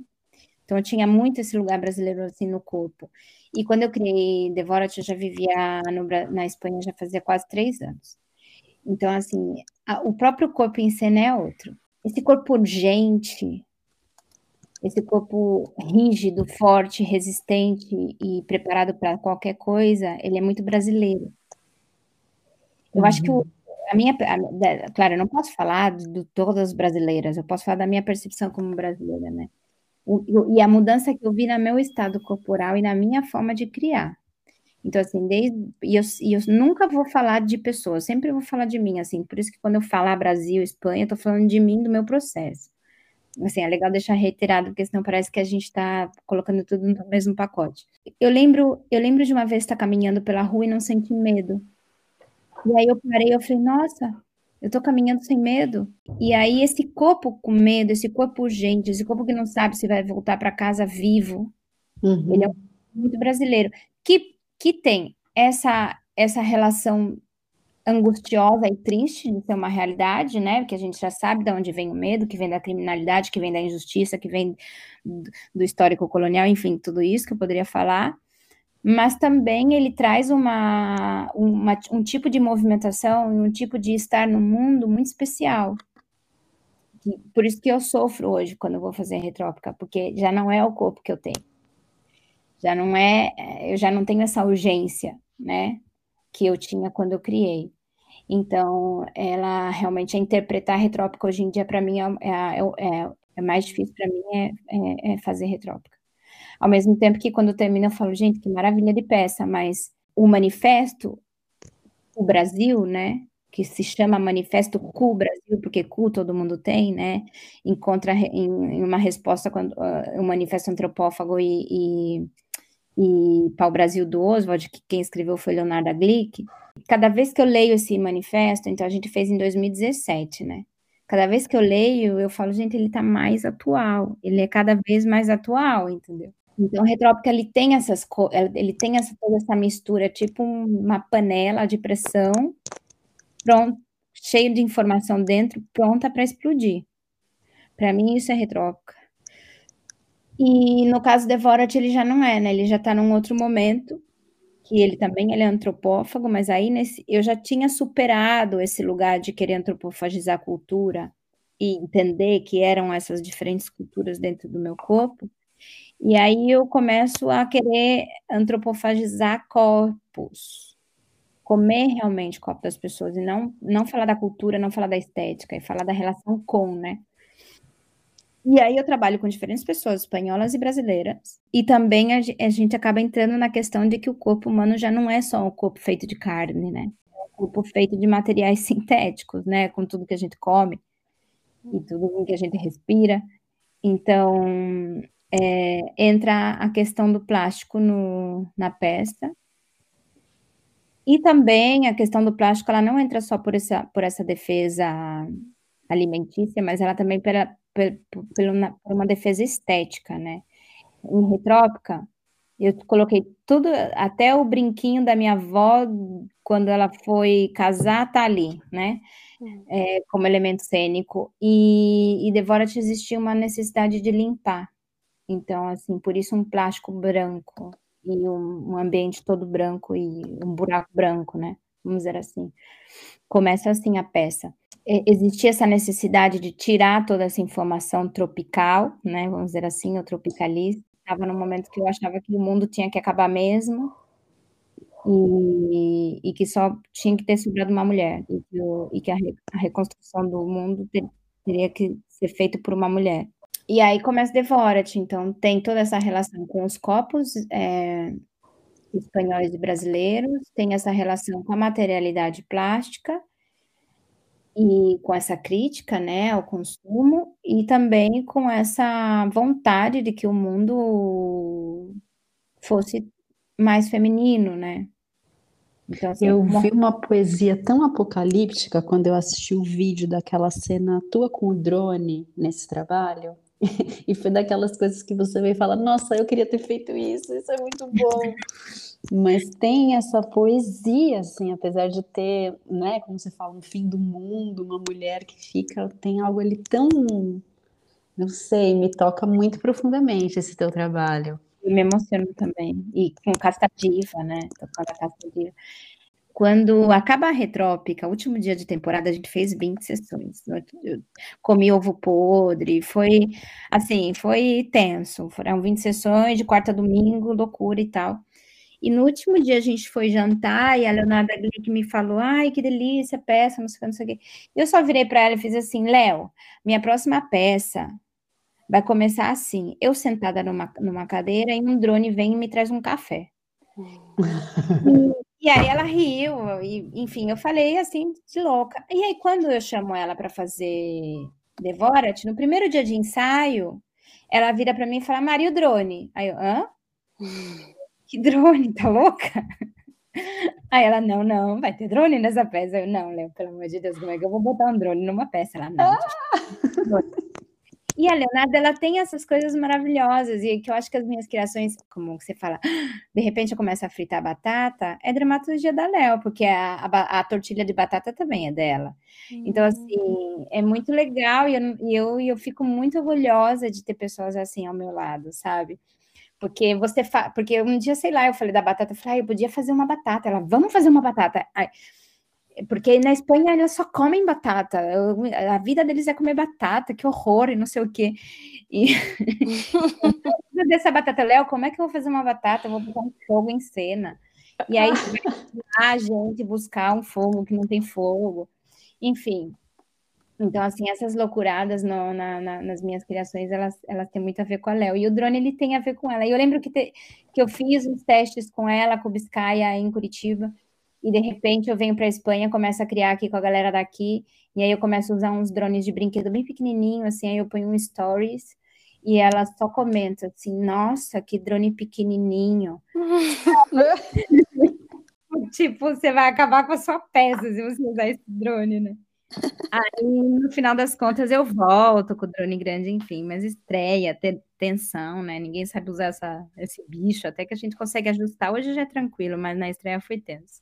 F: Então eu tinha muito esse lugar brasileiro assim no corpo. E quando eu criei Devorat, eu já vivia no, na Espanha já fazia quase três anos. Então, assim, a, o próprio corpo em cena é outro. Esse corpo urgente, esse corpo rígido, forte, resistente e preparado para qualquer coisa, ele é muito brasileiro. Eu uhum. acho que o, uhum. a minha, a, claro, eu não posso falar de, todas as brasileiras, eu posso falar da minha percepção como brasileira, né? e a mudança que eu vi no meu estado corporal e na minha forma de criar. Então, assim, desde, e eu, e eu nunca vou falar de pessoas, sempre vou falar de mim, assim, por isso que quando eu falar Brasil, Espanha, eu tô falando de mim, do meu processo. Assim, é legal deixar reiterado, porque senão parece que a gente está colocando tudo no mesmo pacote. Eu lembro, eu lembro de uma vez estar caminhando pela rua e não sentir medo. E aí eu parei, eu falei, nossa, eu tô caminhando sem medo. E aí esse corpo com medo, esse corpo urgente, esse corpo que não sabe se vai voltar para casa vivo, uhum. ele é muito brasileiro, que, que tem essa essa relação angustiosa e triste de ser uma realidade, né? Que a gente já sabe de onde vem o medo, que vem da criminalidade, que vem da injustiça, que vem do histórico colonial, enfim, tudo isso que eu poderia falar mas também ele traz uma, uma, um tipo de movimentação e um tipo de estar no mundo muito especial. Por isso que eu sofro hoje quando eu vou fazer retrópica, porque já não é o corpo que eu tenho. Já não é, eu já não tenho essa urgência, né, que eu tinha quando eu criei. Então, ela realmente é interpretar retrópica hoje em dia para mim é, é, é, é, mais difícil para mim é, é, é fazer retrópica. Ao mesmo tempo que quando termina eu falo, gente, que maravilha de peça, mas o manifesto, o Brasil, né, que se chama Manifesto Cu Brasil, porque cu todo mundo tem, né, encontra em, em uma resposta quando uh, o Manifesto Antropófago e, e, e Pau Brasil do Oswald, que quem escreveu foi Leonardo Glick. Cada vez que eu leio esse manifesto, então a gente fez em 2017, né, cada vez que eu leio, eu falo, gente, ele está mais atual, ele é cada vez mais atual, entendeu? Então, o retrópico ele tem essas ele tem essa, toda essa mistura, tipo uma panela de pressão, pronto, cheio de informação dentro, pronta para explodir. Para mim, isso é retrópica. E no caso de Vorat, ele já não é, né? Ele já está num outro momento, que ele também ele é antropófago, mas aí nesse, eu já tinha superado esse lugar de querer antropofagizar a cultura e entender que eram essas diferentes culturas dentro do meu corpo. E aí eu começo a querer antropofagizar corpos, comer realmente o corpo das pessoas, e não, não falar da cultura, não falar da estética, e falar da relação com, né? E aí eu trabalho com diferentes pessoas, espanholas e brasileiras, e também a, gente acaba entrando na questão de que o corpo humano já não é só um corpo feito de carne, né? É um corpo feito de materiais sintéticos, né? Com tudo que a gente come e tudo que a gente respira. Então, é, entra a questão do plástico no, na peça. E também a questão do plástico, ela não entra só por essa, por essa defesa alimentícia, mas ela também pela, pela, pela, por uma defesa estética, né? Em Retrópica, eu coloquei tudo, até o brinquinho da minha avó, quando ela foi casar, tá ali, né? É, como elemento cênico. E, e Devora-te existia uma necessidade de limpar. Então, assim, por isso um plástico branco e um, um ambiente todo branco e um buraco branco, né? Vamos dizer assim. Começa assim a peça. Existia essa necessidade de tirar toda essa informação tropical, né? Vamos dizer assim, o tropicalista. Estava no momento que eu achava que o mundo tinha que acabar mesmo. e, e que só tinha que ter sobrado uma mulher, e que, e que a, re, a, reconstrução do mundo ter, teria que ser feita por uma mulher. E aí começa Devorat, então tem toda essa relação com os copos é, espanhóis e brasileiros, tem essa relação com a materialidade plástica, e com essa crítica, né, ao consumo e também com essa vontade de que o mundo fosse mais feminino, né?
D: Então, assim, eu vi uma poesia tão apocalíptica quando eu assisti o vídeo daquela cena tua com o drone nesse trabalho. e foi daquelas coisas que você veio e fala: Nossa, eu queria ter feito isso, isso é muito bom. Mas tem essa poesia, assim, apesar de ter, né, como você fala, um fim do mundo, uma mulher que fica, tem algo ali tão, não sei, me toca muito profundamente esse teu trabalho.
F: Eu me emociono também, e com Casta Diva, né, tocando a Casta Diva. Quando acaba a Retrópica, último dia de temporada, a gente fez 20 sessões. Eu comi ovo podre, foi, assim, foi tenso. Foram 20 sessões de quarta a domingo, loucura e tal. E no último dia a gente foi jantar e a Leonardo Glick me falou: ai, que delícia, peça, não sei o que, não sei o que. Eu só virei para ela e fiz assim: Léo, minha próxima peça vai começar assim: eu sentada numa, numa cadeira e um drone vem e me traz um café. e, e, aí ela riu, e, enfim, eu falei assim, de louca. E aí, quando eu chamo ela para fazer Devora-te, no primeiro dia de ensaio, ela vira para mim e fala: Maria, o drone. Aí eu, hã? que drone, tá louca? Aí ela, não, não, vai ter drone nessa peça. Eu, não, Léo, pelo amor de Deus, como é que eu vou botar um drone numa peça? Ela, não. Ah! E a Leonardo, ela tem essas coisas maravilhosas, e que eu acho que as minhas criações, como você fala, de repente eu começo a fritar batata, é dramaturgia da Léo, porque a, a, a, tortilha de batata também é dela. Então, hum. assim, é muito legal, e eu, e eu, e eu fico muito orgulhosa de ter pessoas assim ao meu lado, sabe? Porque você fa... porque um dia, sei lá, eu falei da batata, eu falei, ah, eu podia fazer uma batata. Ela, vamos fazer uma batata. Ai, porque na Espanha eles só comem batata. Eu, a vida deles é comer batata, que horror, e não sei o quê. E dessa batata, Léo, como é que eu vou fazer uma batata? Eu vou botar um fogo em cena. E aí vai a gente buscar um fogo que não tem fogo. Enfim, então, assim, essas loucuradas no, na, na, nas minhas criações, elas, elas têm muito a ver com a Léo. E o drone, ele tem a ver com ela. E eu lembro que, te, que eu fiz uns testes com ela, com o Biscaia, em Curitiba, e de repente eu venho para a Espanha, começo a criar aqui com a galera daqui, e aí eu começo a usar uns drones de brinquedo bem pequenininho, assim, aí eu ponho um stories, e ela só comenta assim, nossa, que drone pequenininho. tipo, você vai acabar com a sua peça se você usar esse drone, né? Aí, no final das contas, eu volto com o drone grande, enfim, mas estreia, tensão, né? Ninguém sabe usar essa, esse bicho, até que a gente consegue ajustar. Hoje já é tranquilo, mas na estreia foi tenso.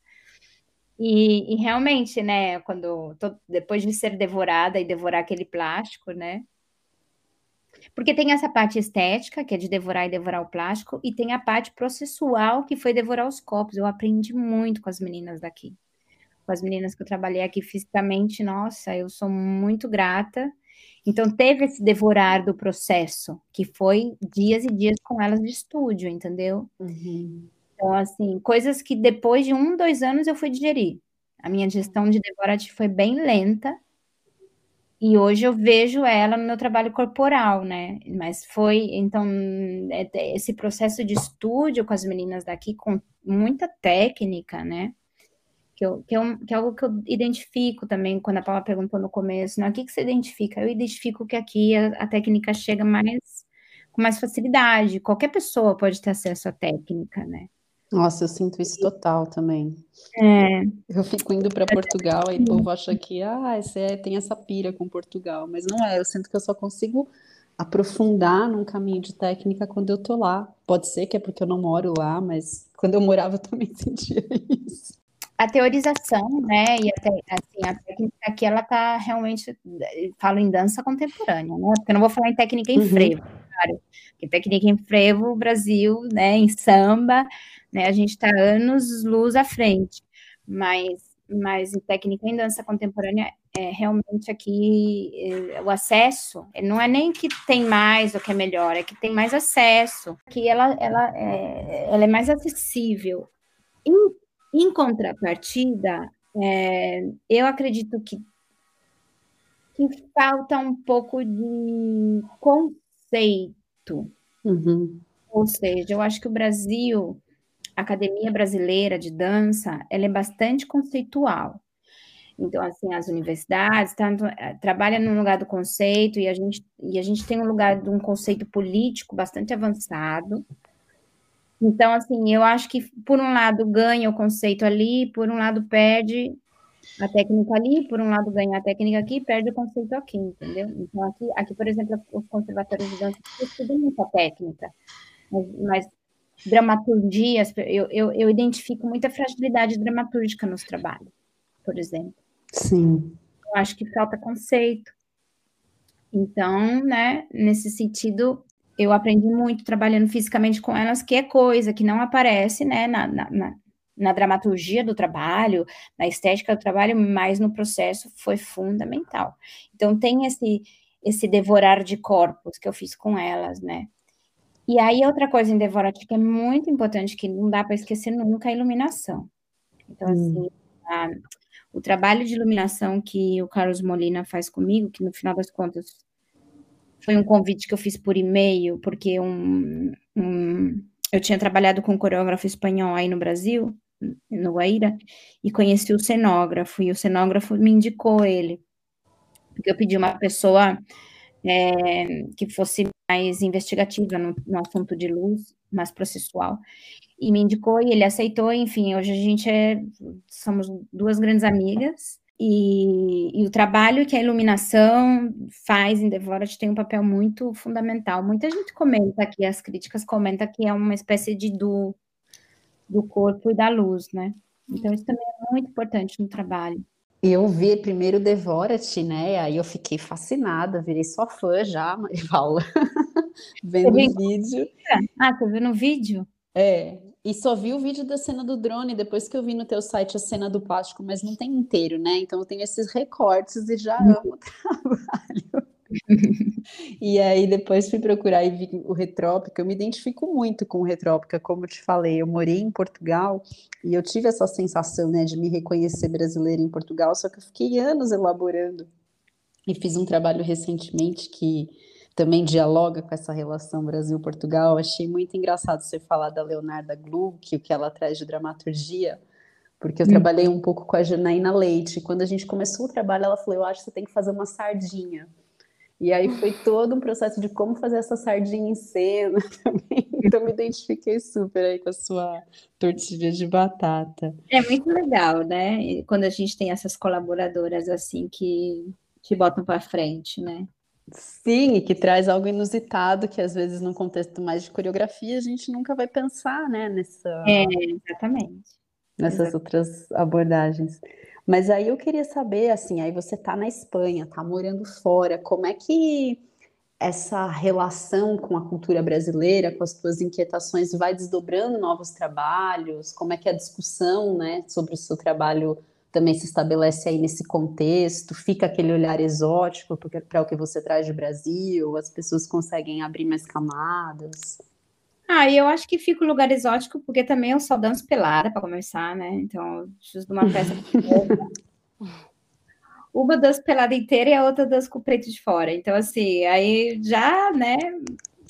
F: E, e realmente, né, quando tô, depois de ser devorada e devorar aquele plástico, né? Porque tem essa parte estética, que é de devorar e devorar o plástico, e tem a parte processual, que foi devorar os copos. Eu aprendi muito com as meninas daqui com as meninas que eu trabalhei aqui fisicamente, nossa, eu sou muito grata. Então, teve esse devorar do processo, que foi dias e dias com elas de estúdio, entendeu? Uhum. Então, assim, coisas que depois de um, dois anos eu fui digerir. A minha gestão de Devorat foi bem lenta, e hoje eu vejo ela no meu trabalho corporal, né? Mas foi, então, é, é, esse processo de estúdio com as meninas daqui, com muita técnica, né? Que, eu, que, eu, que é algo que eu identifico também, quando a Paula perguntou no começo, né, o que, que você identifica? Eu identifico que aqui a, a, técnica chega mais com mais facilidade, qualquer pessoa pode ter acesso à técnica, né?
D: Nossa, eu sinto isso total também.
F: É.
D: Eu fico indo para Portugal e o povo acha que ah, você tem essa pira com Portugal, mas não é, eu sinto que eu só consigo aprofundar num caminho de técnica quando eu tô lá. Pode ser que é porque eu não moro lá, mas quando eu morava eu também sentia isso
F: a teorização, né, e até, assim, a técnica aqui, ela tá realmente, falo em dança contemporânea, né, porque eu não vou falar em técnica em uhum. frevo, claro, porque técnica em frevo, Brasil, né, em samba, né, a gente tá anos luz à frente, mas, mas em técnica em dança contemporânea, é, realmente aqui, é, o acesso, não é nem que tem mais ou que é melhor, é que tem mais acesso, que ela, ela, é, ela é mais acessível, Em contrapartida, é, eu acredito que, que falta um pouco de conceito.
D: Uhum.
F: Ou seja, eu acho que o Brasil, a Academia Brasileira de Dança, ela é bastante conceitual. Então, assim, as universidades tanto, eh, trabalham no lugar do conceito e a, gente, e a gente tem um lugar de um conceito político bastante avançado. Então, assim, eu acho que, por um lado, ganha o conceito ali, por um lado, perde a técnica ali, por um lado, ganha a técnica aqui, perde o conceito aqui, entendeu? Então, aqui, aqui por exemplo, os conservatórios de dança estudam muita técnica, mas, mas dramaturgias, eu, eu, eu identifico muita fragilidade dramatúrgica nos trabalhos, por exemplo.
D: Sim.
F: Eu acho que falta conceito. Então, né, nesse sentido, eu aprendi muito trabalhando fisicamente com elas, que é coisa que não aparece, né, na, na, na, dramaturgia do trabalho, na estética do trabalho, mas no processo foi fundamental. Então, tem esse, esse devorar de corpos que eu fiz com elas, né. E aí, outra coisa em Devorate que é muito importante, que não dá para esquecer nunca, é a iluminação. Então, assim, a, o trabalho de iluminação que o Carlos Molina faz comigo, que no final das contas foi um convite que eu fiz por e-mail, porque um, um, eu tinha trabalhado com um coreógrafo espanhol aí no Brasil, no Guaíra, e conheci o cenógrafo, e o cenógrafo me indicou ele, porque eu pedi uma pessoa é, que fosse mais investigativa no, no, assunto de luz, mais processual, e me indicou e ele aceitou, enfim, hoje a gente é, somos duas grandes amigas, e, e, o trabalho que a iluminação faz em Devorat tem um papel muito fundamental. Muita gente comenta aqui, as críticas comentam que é uma espécie de do, do corpo e da luz, né? Então, isso também é muito importante no trabalho.
D: Eu vi primeiro Devora-te, né? Aí eu fiquei fascinada, virei sua fã já, Maria Paula, vendo o vídeo.
F: Ah, você viu no vídeo?
D: É, e só vi o vídeo da cena do drone, depois que eu vi no teu site a cena do plástico, mas não tem inteiro, né? Então eu tenho esses recortes e já amo o trabalho. e aí depois fui procurar e vi o Retrópica. Eu me identifico muito com o Retrópica, como te falei. Eu morei em Portugal e eu tive essa sensação, né, de me reconhecer brasileira em Portugal, só que eu fiquei anos elaborando. E fiz um trabalho recentemente que também dialoga com essa relação Brasil-Portugal. Achei muito engraçado você falar da Leonarda Gluck, o que ela traz de dramaturgia, porque eu hum. trabalhei um pouco com a Janaína Leite. Quando a gente começou o trabalho, ela falou: Eu acho que você tem que fazer uma sardinha. E aí foi todo um processo de como fazer essa sardinha em cena também. Então me identifiquei super aí com a sua tortilha de batata.
F: É muito legal, né? Quando a gente tem essas colaboradoras assim que te botam para frente, né?
D: Sim, e que traz algo inusitado que às vezes no contexto mais de coreografia a gente nunca vai pensar, né, nessa
F: É, exatamente.
D: nessas
F: Exatamente.
D: outras abordagens. Mas aí eu queria saber, assim, aí você tá na Espanha, tá morando fora, como é que essa relação com a cultura brasileira, com as tuas inquietações, vai desdobrando novos trabalhos? Como é que a discussão, né, sobre o seu trabalho também se estabelece aí nesse contexto? Fica aquele olhar exótico para o que você traz de Brasil? As pessoas conseguem abrir mais camadas?
F: Ah, eu acho que fica o lugar exótico, porque também eu só danço pelada para começar, né? Então, eu preciso de uma peça. uma dança pelada inteira e a outra dança com o preto de fora. Então, assim, aí já, né?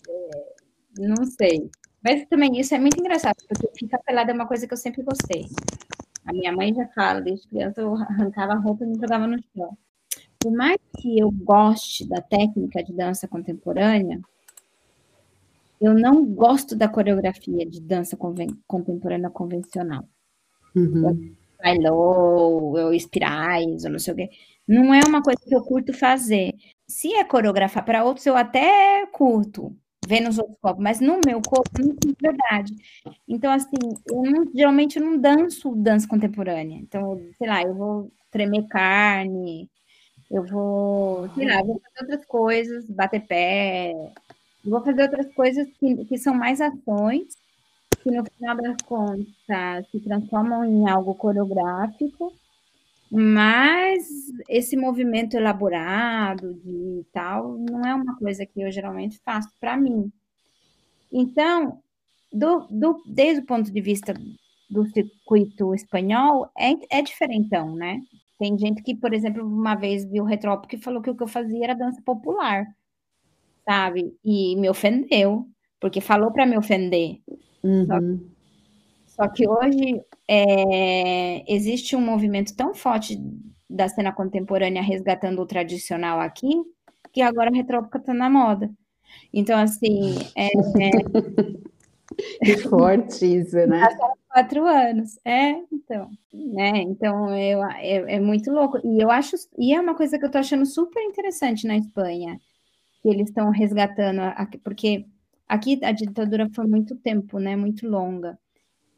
F: é, Não sei. Mas também isso é muito engraçado, porque ficar pelada é uma coisa que eu sempre gostei. A minha mãe já fala, desde criança eu arrancava a roupa e me jogava no chão. Por mais que eu goste da técnica de dança contemporânea, eu não gosto da coreografia de dança conven- contemporânea convencional.
D: Uhum.
F: Ou espirais, ou não sei o quê. Não é uma coisa que eu curto fazer. Se é coreografar para outros, eu até curto, ver nos outros corpos, mas no meu corpo, não é verdade. Então, assim, eu não- geralmente eu não danço dança contemporânea. Então, sei lá, eu vou tremer carne, eu vou, sei lá, vou fazer outras coisas, bater pé, vou fazer outras coisas que, que são mais ações, que no final das contas se transformam em algo coreográfico, mas esse movimento elaborado de tal não é uma coisa que eu geralmente faço para mim. Então, do, do- desde o ponto de vista do circuito espanhol é, é diferentão, né? Tem gente que, por exemplo, uma vez viu o Retrópico e falou que o que eu fazia era dança popular, sabe? E me ofendeu, porque falou para me ofender.
D: Uhum.
F: Só, que hoje é, existe um movimento tão forte da cena contemporânea resgatando o tradicional aqui, que agora a Retrópica está na moda. Então, assim, é, é...
D: Que forte isso, né?
F: quatro anos. É, então, né? Então eu, é, é, muito louco. E eu acho, e é uma coisa que eu tô achando super interessante na Espanha, que eles estão resgatando, aqui, porque aqui a ditadura foi muito tempo, né? Muito longa.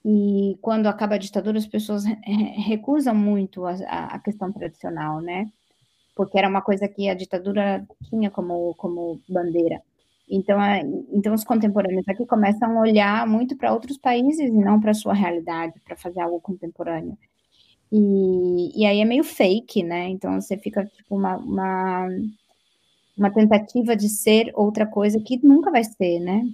F: E quando acaba a ditadura, as pessoas recusam muito a, a questão tradicional, né? Porque era uma coisa que a ditadura tinha como, como bandeira. Então, a, então os contemporâneos aqui começam a olhar muito para outros países e não para a sua realidade, para fazer algo contemporâneo. E, e aí é meio fake, né? Então você fica tipo uma, uma, uma tentativa de ser outra coisa que nunca vai ser, né?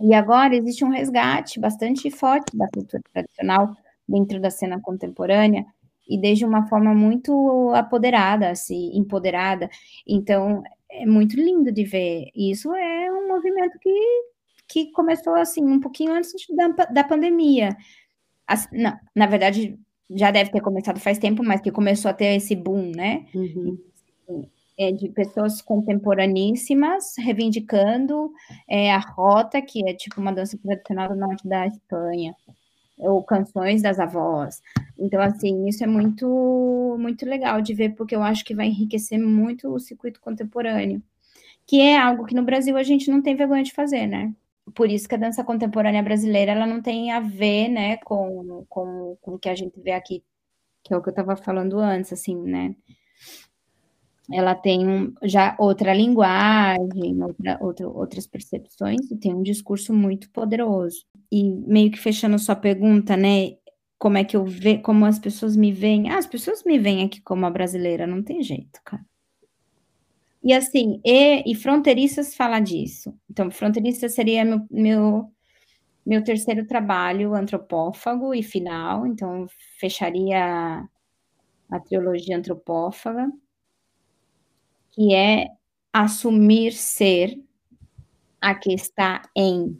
F: E agora existe um resgate bastante forte da cultura tradicional dentro da cena contemporânea e desde uma forma muito apoderada, assim, empoderada. Então, é muito lindo de ver. Isso é um movimento que, que começou assim um pouquinho antes da, da pandemia. As, não, na verdade, já deve ter começado faz tempo, mas que começou a ter esse boom, né?
D: Uhum.
F: É de pessoas contemporaníssimas reivindicando é, a rota, que é tipo uma dança tradicional do norte da Espanha, ou canções das avós. Então, assim, isso é muito, muito legal de ver, porque eu acho que vai enriquecer muito o circuito contemporâneo, que é algo que no Brasil a gente não tem vergonha de fazer, né? Por isso que a dança contemporânea brasileira, ela não tem a ver, né, com, com, com o que a gente vê aqui, que é o que eu estava falando antes, assim, né? Ela tem um, já outra linguagem, outra, outra, outras percepções, e tem um discurso muito poderoso. E meio que fechando sua pergunta, né? Como é que eu vejo, como as pessoas me veem? Ah, as pessoas me veem aqui como a brasileira, não tem jeito, cara. E assim, e, e fronteiriças fala disso. Então, fronteiriça seria meu, meu, meu terceiro trabalho antropófago e final, então fecharia a trilogia antropófaga que é assumir ser a que está em,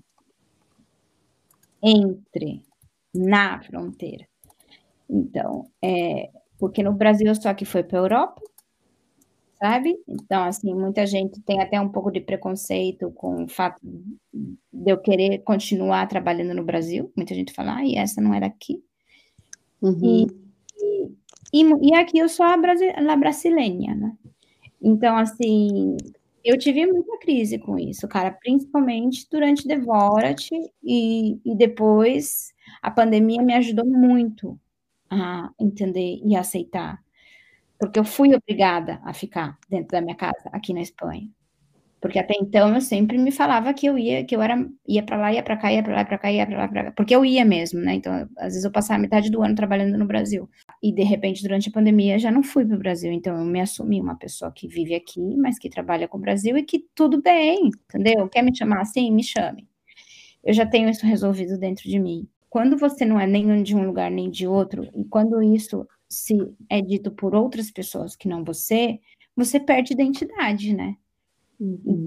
F: entre, na fronteira. Então, é, porque no Brasil só que foi para a Europa, sabe? Então, assim, muita gente tem até um pouco de preconceito com o fato de eu querer continuar trabalhando no Brasil. Muita gente fala, ah, e essa não é daqui.
D: Uhum.
F: E, e, e, aqui eu sou a, brasi a brasileira, né? Então, assim, eu tive muita crise com isso, cara, principalmente durante Devorat e, e depois a pandemia me ajudou muito a entender e aceitar, porque eu fui obrigada a ficar dentro da minha casa aqui na Espanha. Porque até então eu sempre me falava que eu ia, que eu era, ia para lá, ia para cá, ia para lá, para cá, ia para lá, para cá, porque eu ia mesmo, né? Então, às vezes eu passava metade do ano trabalhando no Brasil. E de repente, durante a pandemia, já não fui para o Brasil. Então, eu me assumi uma pessoa que vive aqui, mas que trabalha com o Brasil e que tudo bem, entendeu? Quer me chamar assim? Me chame. Eu já tenho isso resolvido dentro de mim. Quando você não é nem de um lugar nem de outro, e quando isso se é dito por outras pessoas que não você, você perde identidade, né?
D: Uhum.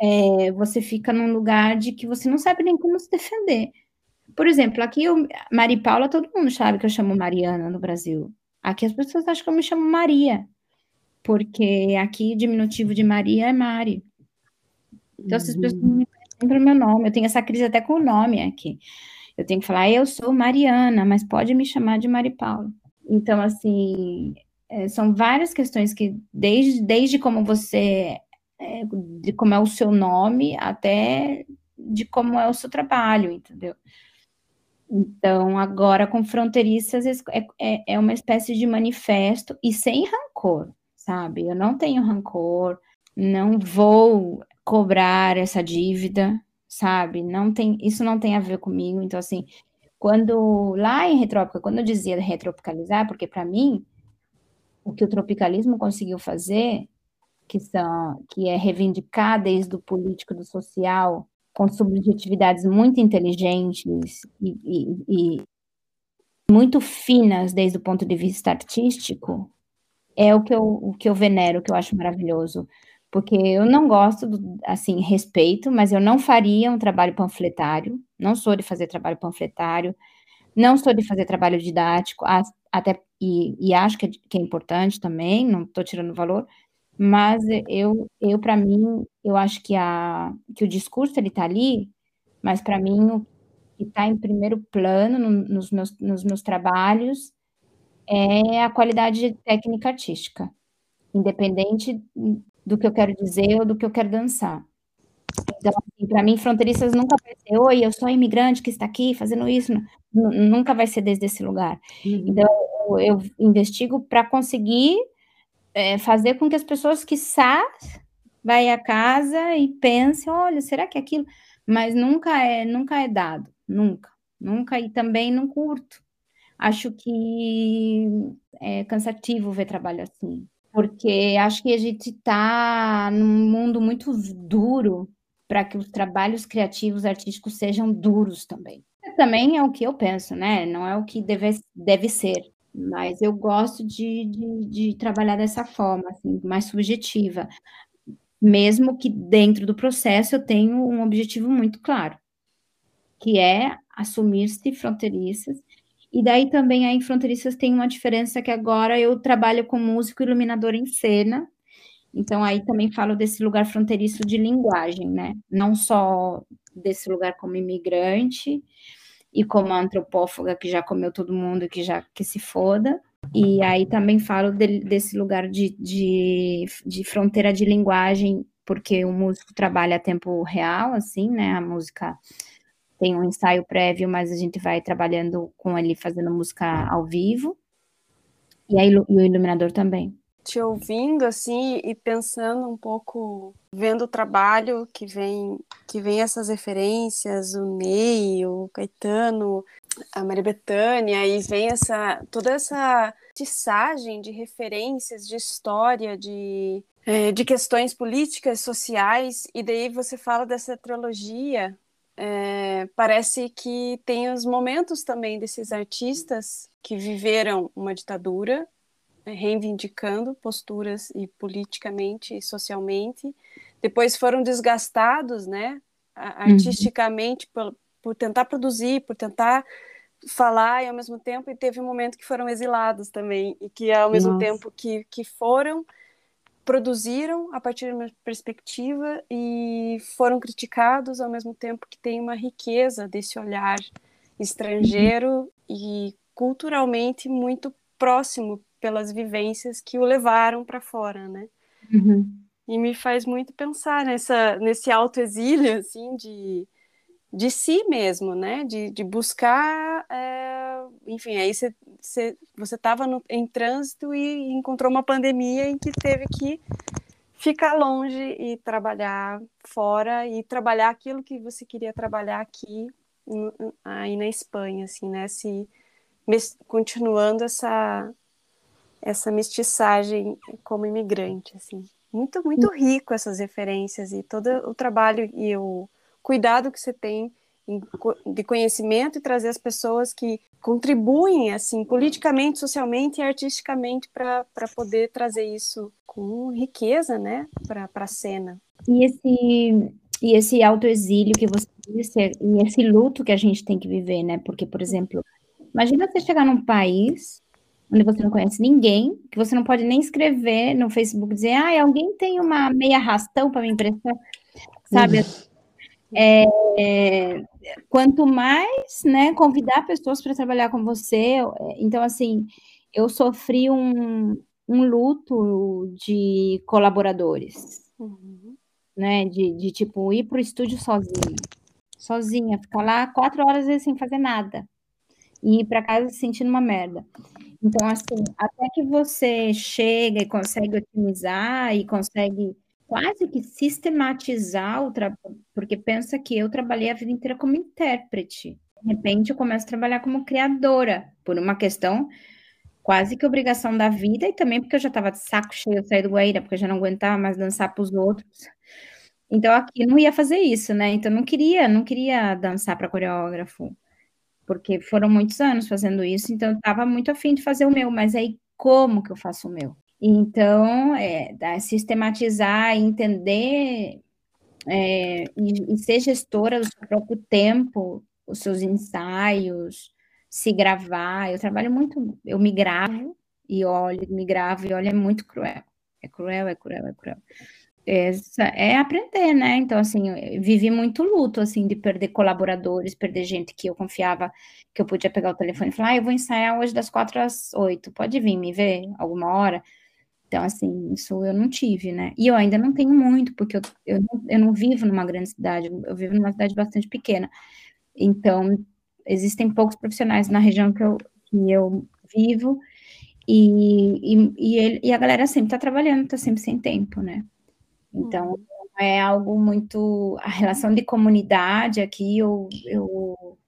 F: É, você fica num lugar de que você não sabe nem como se defender. Por exemplo, aqui eu, Mari Paula, todo mundo sabe que eu chamo Mariana no Brasil. Aqui as pessoas acham que eu me chamo Maria, porque aqui diminutivo de Maria é Mari. Então, essas pessoas me conhecem pelo meu nome. Eu tenho essa crise até com o nome aqui. Eu tenho que falar, eu sou Mariana, mas pode me chamar de Mari Paula. Então, assim, é, são várias questões que, desde, desde como você é, de como é o seu nome até de como é o seu trabalho, entendeu? Então, agora com fronteiriças é, é, é uma espécie de manifesto e sem rancor, sabe? Eu não tenho rancor, não vou cobrar essa dívida, sabe? Não tem, isso não tem a ver comigo. Então, assim, quando lá em Retrópica, quando eu dizia retropicalizar, porque para mim o que o tropicalismo conseguiu fazer que são que é reivindicar desde o político do social com subjetividades muito inteligentes e, e, e muito finas desde o ponto de vista artístico, é o que eu, o que eu venero, o que eu acho maravilhoso. Porque eu não gosto, do, assim, respeito, mas eu não faria um trabalho panfletário, não sou de fazer trabalho panfletário, não sou de fazer trabalho didático, até e, e acho que é, que é importante também, não estou tirando valor, mas eu, eu para mim, eu acho que, a, que o discurso ele está ali, mas para mim o que está em primeiro plano no, nos, meus, nos meus trabalhos é a qualidade técnica artística, independente do que eu quero dizer ou do que eu quero dançar. Então, assim, para mim, fronteiriças nunca vai ser, oi, eu sou imigrante que está aqui fazendo isso, nunca vai ser desde esse lugar. Uhum. Então, eu investigo para conseguir é, fazer com que as pessoas que vai a casa e pensem, olha, será que é aquilo? Mas nunca é, nunca é dado, nunca, nunca e também não curto. Acho que é cansativo ver trabalho assim, porque acho que a gente está num mundo muito duro para que os trabalhos criativos artísticos sejam duros também. Também é o que eu penso, né? Não é o que deve, deve ser. Mas eu gosto de, de, de trabalhar dessa forma, assim, mais subjetiva. Mesmo que dentro do processo eu tenho um objetivo muito claro, que é assumir-se fronteiriças. E daí também aí em fronteiriças tem uma diferença que agora eu trabalho com músico iluminador em cena. Então aí também falo desse lugar fronteiriço de linguagem, né? Não só desse lugar como imigrante, e como antropófaga que já comeu todo mundo, que já que se foda. E aí também falo de, desse lugar de, de, de, fronteira de linguagem, porque o músico trabalha a tempo real, assim, né? A música tem um ensaio prévio, mas a gente vai trabalhando com ele, fazendo música ao vivo. E aí e o iluminador também
B: te ouvindo assim e pensando um pouco, vendo o trabalho que vem, que vem essas referências, o Ney, o Caetano, a Maria Bethânia, e vem essa toda essa tissagem de referências, de história, de, é, de questões políticas, sociais, e daí você fala dessa trilogia. É, parece que tem os momentos também desses artistas que viveram uma ditadura reivindicando posturas e politicamente e socialmente. Depois foram desgastados, né, uhum. artisticamente uhum. por, por tentar produzir, por tentar falar e ao mesmo tempo e teve um momento que foram exilados também e que ao mesmo Nossa. tempo que, que foram produziram a partir de uma perspectiva e foram criticados ao mesmo tempo que tem uma riqueza desse olhar estrangeiro uhum. e culturalmente muito próximo pelas vivências que o levaram para fora, né? Uhum. E me faz muito pensar nessa, nesse autoexílio, assim, de, de si mesmo, né? De, de buscar, é... enfim, aí você você estava em trânsito e encontrou uma pandemia em que teve que ficar longe e trabalhar fora e trabalhar aquilo que você queria trabalhar aqui aí na Espanha, assim, né? Se, continuando essa essa mestiçagem como imigrante, assim. Muito, muito hum. rico essas referências e todo o trabalho e o cuidado que você tem de conhecimento e trazer as pessoas que contribuem assim politicamente, socialmente e artisticamente para poder trazer isso com riqueza, né, para a cena.
F: E esse e esse autoexílio que você disse, e esse luto que a gente tem que viver, né? Porque, por exemplo, imagina você chegar num país onde você não conhece ninguém, que você não pode nem escrever no Facebook dizer, ah, alguém tem uma meia rastão para me emprestar, sabe? Uhum. É, é, quanto mais, né, convidar pessoas para trabalhar com você, então, assim, eu sofri um, um luto de colaboradores, uhum. né, de, de, tipo, ir para o estúdio sozinha, sozinha, ficar lá quatro horas sem fazer nada, e ir para casa se sentindo uma merda. Então, assim, até que você chega e consegue otimizar e consegue quase que sistematizar o trabalho, porque pensa que eu trabalhei a vida inteira como intérprete. De repente, eu começo a trabalhar como criadora, por uma questão quase que obrigação da vida e também porque eu já estava de saco cheio de sair do Guaíra, porque eu já não aguentava mais dançar para os outros. Então, aqui eu não ia fazer isso, né? Então, não queria, não queria dançar para coreógrafo. Porque foram muitos anos fazendo isso, então eu estava muito afim de fazer o meu, mas aí como que eu faço o meu? Então, é, sistematizar, entender é, e, e, ser gestora do seu próprio tempo, os seus ensaios, se gravar. Eu trabalho muito, eu me gravo e olho, me gravo e olho, é muito cruel. É cruel, é cruel, é cruel. Essa é aprender, né? Então, assim, vivi muito luto, assim, de perder colaboradores, perder gente que eu confiava que eu podia pegar o telefone e falar, ah, eu vou ensaiar hoje das quatro às oito, pode vir me ver alguma hora? Então, assim, isso eu não tive, né? E eu ainda não tenho muito, porque eu, eu, não, eu não vivo numa grande cidade, eu vivo numa cidade bastante pequena. Então, existem poucos profissionais na região que eu, que eu vivo, e, e, e, ele, e a galera sempre está trabalhando, está sempre sem tempo, né? Então, uhum. é algo muito. A relação de comunidade aqui, eu, eu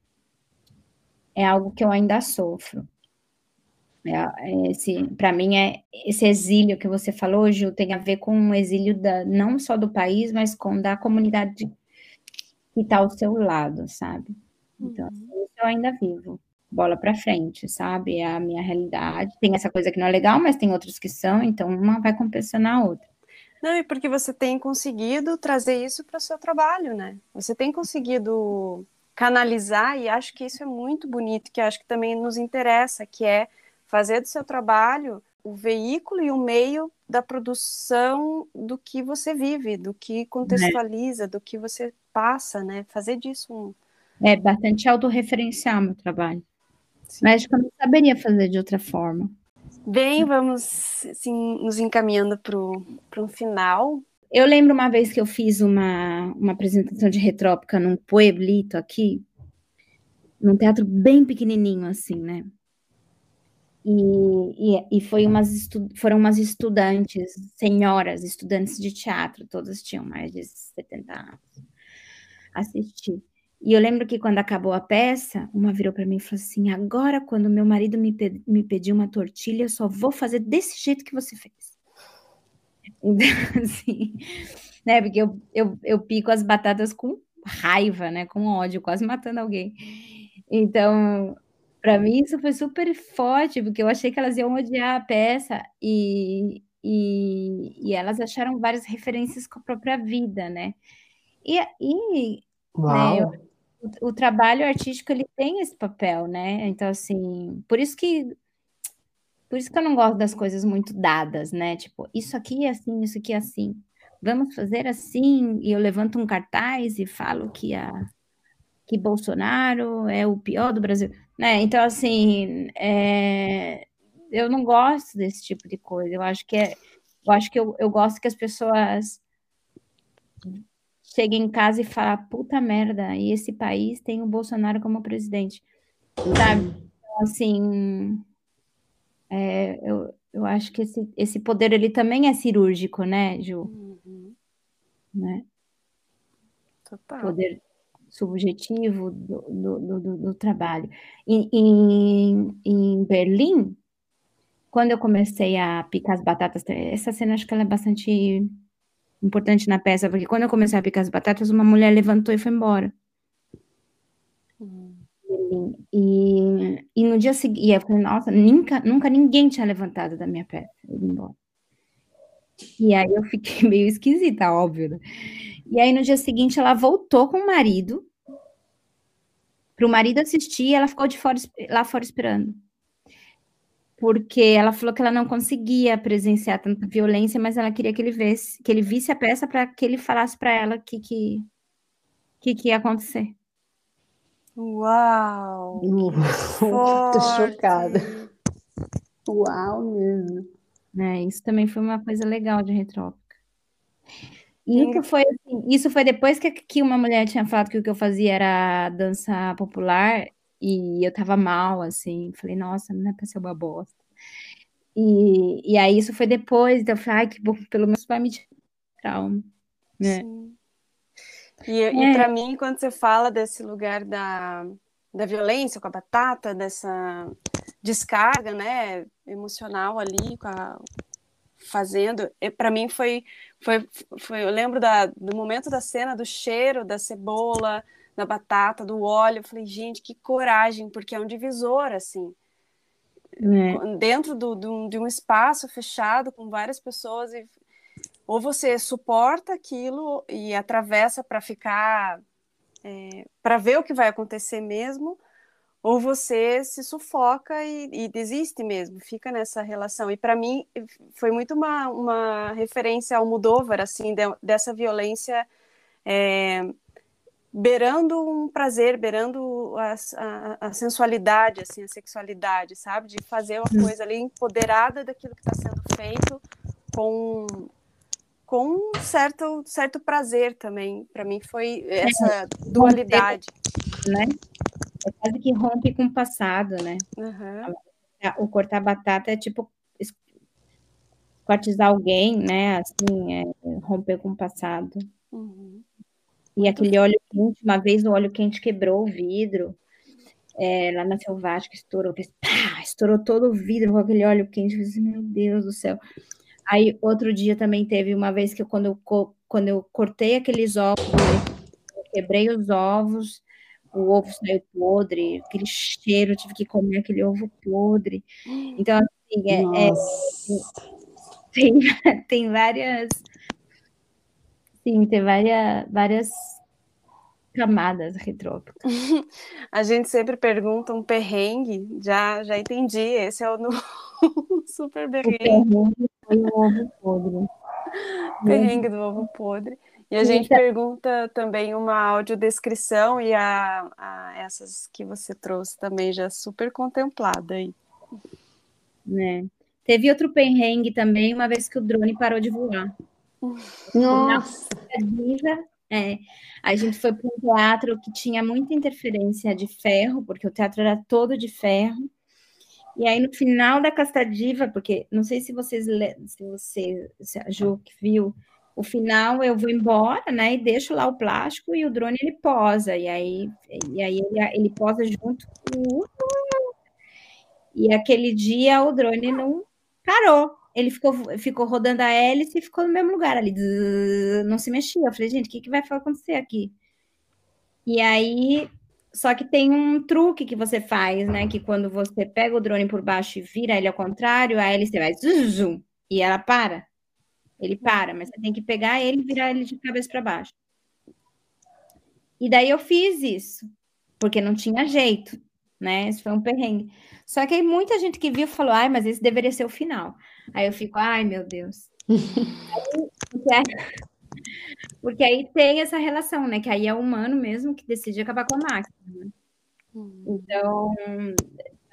F: é algo que eu ainda sofro. É, esse, para mim, é esse exílio que você falou, Ju, tem a ver com o exílio da, não só do país, mas com da comunidade que está ao seu lado, sabe? Então, uhum. eu ainda vivo. Bola para frente, sabe? É a minha realidade. Tem essa coisa que não é legal, mas tem outras que são, então uma vai compensando a outra.
B: Não, e porque você tem conseguido trazer isso para o seu trabalho, né? Você tem conseguido canalizar, e acho que isso é muito bonito, que acho que também nos interessa, que é fazer do seu trabalho o veículo e o meio da produção do que você vive, do que contextualiza, é. do que você passa, né? Fazer disso um.
F: É bastante autorreferencial meu trabalho. Sim. Mas acho que eu não saberia fazer de outra forma.
B: Bem, vamos assim, nos encaminhando para um final.
F: Eu lembro uma vez que eu fiz uma, uma apresentação de retrópica num pueblito aqui, num teatro bem pequenininho assim, né? E, e, e foi umas foram umas estudantes, senhoras, estudantes de teatro, todas tinham mais de 70 anos, assistir. E eu lembro que quando acabou a peça, uma virou para mim e falou assim: agora, quando meu marido me, pe me pediu uma tortilha, eu só vou fazer desse jeito que você fez. Então, assim, né? Porque eu, eu, eu pico as batatas com raiva, né? Com ódio, quase matando alguém. Então, para mim, isso foi super forte, porque eu achei que elas iam odiar a peça e, e, e elas acharam várias referências com a própria vida, né? E, e né, eu, o, trabalho artístico ele tem esse papel, né? Então, assim, por isso que por isso que eu não gosto das coisas muito dadas, né? Tipo, isso aqui é assim, isso aqui é assim. Vamos fazer assim, e eu levanto um cartaz e falo que a que Bolsonaro é o pior do Brasil, né? Então, assim, é, eu não gosto desse tipo de coisa. Eu acho que é, eu acho que eu, eu gosto que as pessoas chega em casa e fala, puta merda, e esse país tem o Bolsonaro como presidente, sabe? Então, assim, é, eu, eu acho que esse, esse poder, ele também é cirúrgico, né, Ju? Uhum. Né? Total. Poder subjetivo do, do, do, do trabalho. Em, em, em Berlim, quando eu comecei a picar as batatas, essa cena acho que ela é bastante importante na peça, porque quando eu comecei a picar as batatas, uma mulher levantou e foi embora. E, e no dia seguinte, eu falei, nossa, nunca, nunca ninguém tinha levantado da minha peça embora. E aí eu fiquei meio esquisita, óbvio. Né? E aí no dia seguinte ela voltou com o marido para o marido assistir e ela ficou de fora, lá fora esperando porque ela falou que ela não conseguia presenciar tanta violência, mas ela queria que ele visse, que ele visse a peça para que ele falasse para ela o que, que, que, que ia acontecer.
B: Uau!
D: Tô chocada. Uau mesmo.
F: É, isso também foi uma coisa legal de Retrópica. E isso foi, assim, isso foi depois que, que uma mulher tinha falado que o que eu fazia era dança popular, e eu tava mal, assim, falei, nossa, não é pra ser uma bosta. E, e aí isso foi depois, então eu falei, ai, que bom, pelo menos vai me tirar trauma. Né? Sim.
B: E, é. e para mim, quando você fala desse lugar da, da violência com a batata, dessa descarga, né, emocional ali, com a, fazendo, para mim foi, foi, foi, eu lembro da, do momento da cena, do cheiro da cebola, da batata, do óleo. Eu falei, gente, que coragem, porque é um divisor, assim. É. Dentro do, do, de um espaço fechado com várias pessoas, e, ou você suporta aquilo e atravessa para ficar, é, para ver o que vai acontecer mesmo, ou você se sufoca e, e desiste mesmo, fica nessa relação. E para mim foi muito uma, uma referência ao Mudóvar, assim, de, dessa violência é, beirando um prazer, beirando a, a, a, sensualidade, assim, a sexualidade, sabe? De fazer uma coisa ali empoderada daquilo que está sendo feito com com um certo certo prazer também. Para mim foi essa dualidade,
F: né? É quase que rompe com o passado, né? Uhum. O cortar batata é tipo quartizar alguém, né? Assim, é, romper com o passado. Uhum. E aquele óleo quente, uma vez o óleo quente quebrou o vidro. É, lá na Selvática, estourou, fez, pá, estourou todo o vidro com aquele óleo quente. Eu meu Deus do céu. Aí, outro dia também teve uma vez que eu, quando, eu, quando eu cortei aqueles ovos, eu quebrei os ovos, o ovo saiu podre, aquele cheiro, tive que comer aquele ovo podre. Então, assim, é, é tem, tem várias. Sim, tem várias, várias camadas retrópicas.
B: A gente sempre pergunta um perrengue, já, já entendi, esse é o no... super perrengue. O perrengue foi o ovo podre. Perrengue do ovo podre. E a gente pergunta também uma audiodescrição e a, a, essas que você trouxe também já super contemplada aí.
F: Né? Teve outro perrengue também, uma vez que o drone parou de voar.
D: Nossa!
F: É, a gente foi para um teatro que tinha muita interferência de ferro, porque o teatro era todo de ferro. E aí, no final da Casta Diva, porque não sei se vocês se você, se a Ju que viu, o final eu vou embora, né? E deixo lá o plástico e o drone ele posa. E aí, e aí ele, ele posa junto com o. E aquele dia o drone não parou. Ele ficou, ficou rodando a hélice e ficou no mesmo lugar ali. Não se mexia. Eu falei, gente, o que, que vai acontecer aqui? E aí, só que tem um truque que você faz, né? Que quando você pega o drone por baixo e vira ele ao contrário, a hélice vai zum, e ela para. Ele para, mas você tem que pegar ele e virar ele de cabeça para baixo. E daí eu fiz isso, porque não tinha jeito, né? Isso foi um perrengue. Só que aí muita gente que viu falou, ai, mas esse deveria ser o final. Aí eu fico, ai, meu Deus. aí, porque, porque, aí tem essa relação, né? Que aí é o humano mesmo que decide acabar com a máquina. Né? Hum. Então,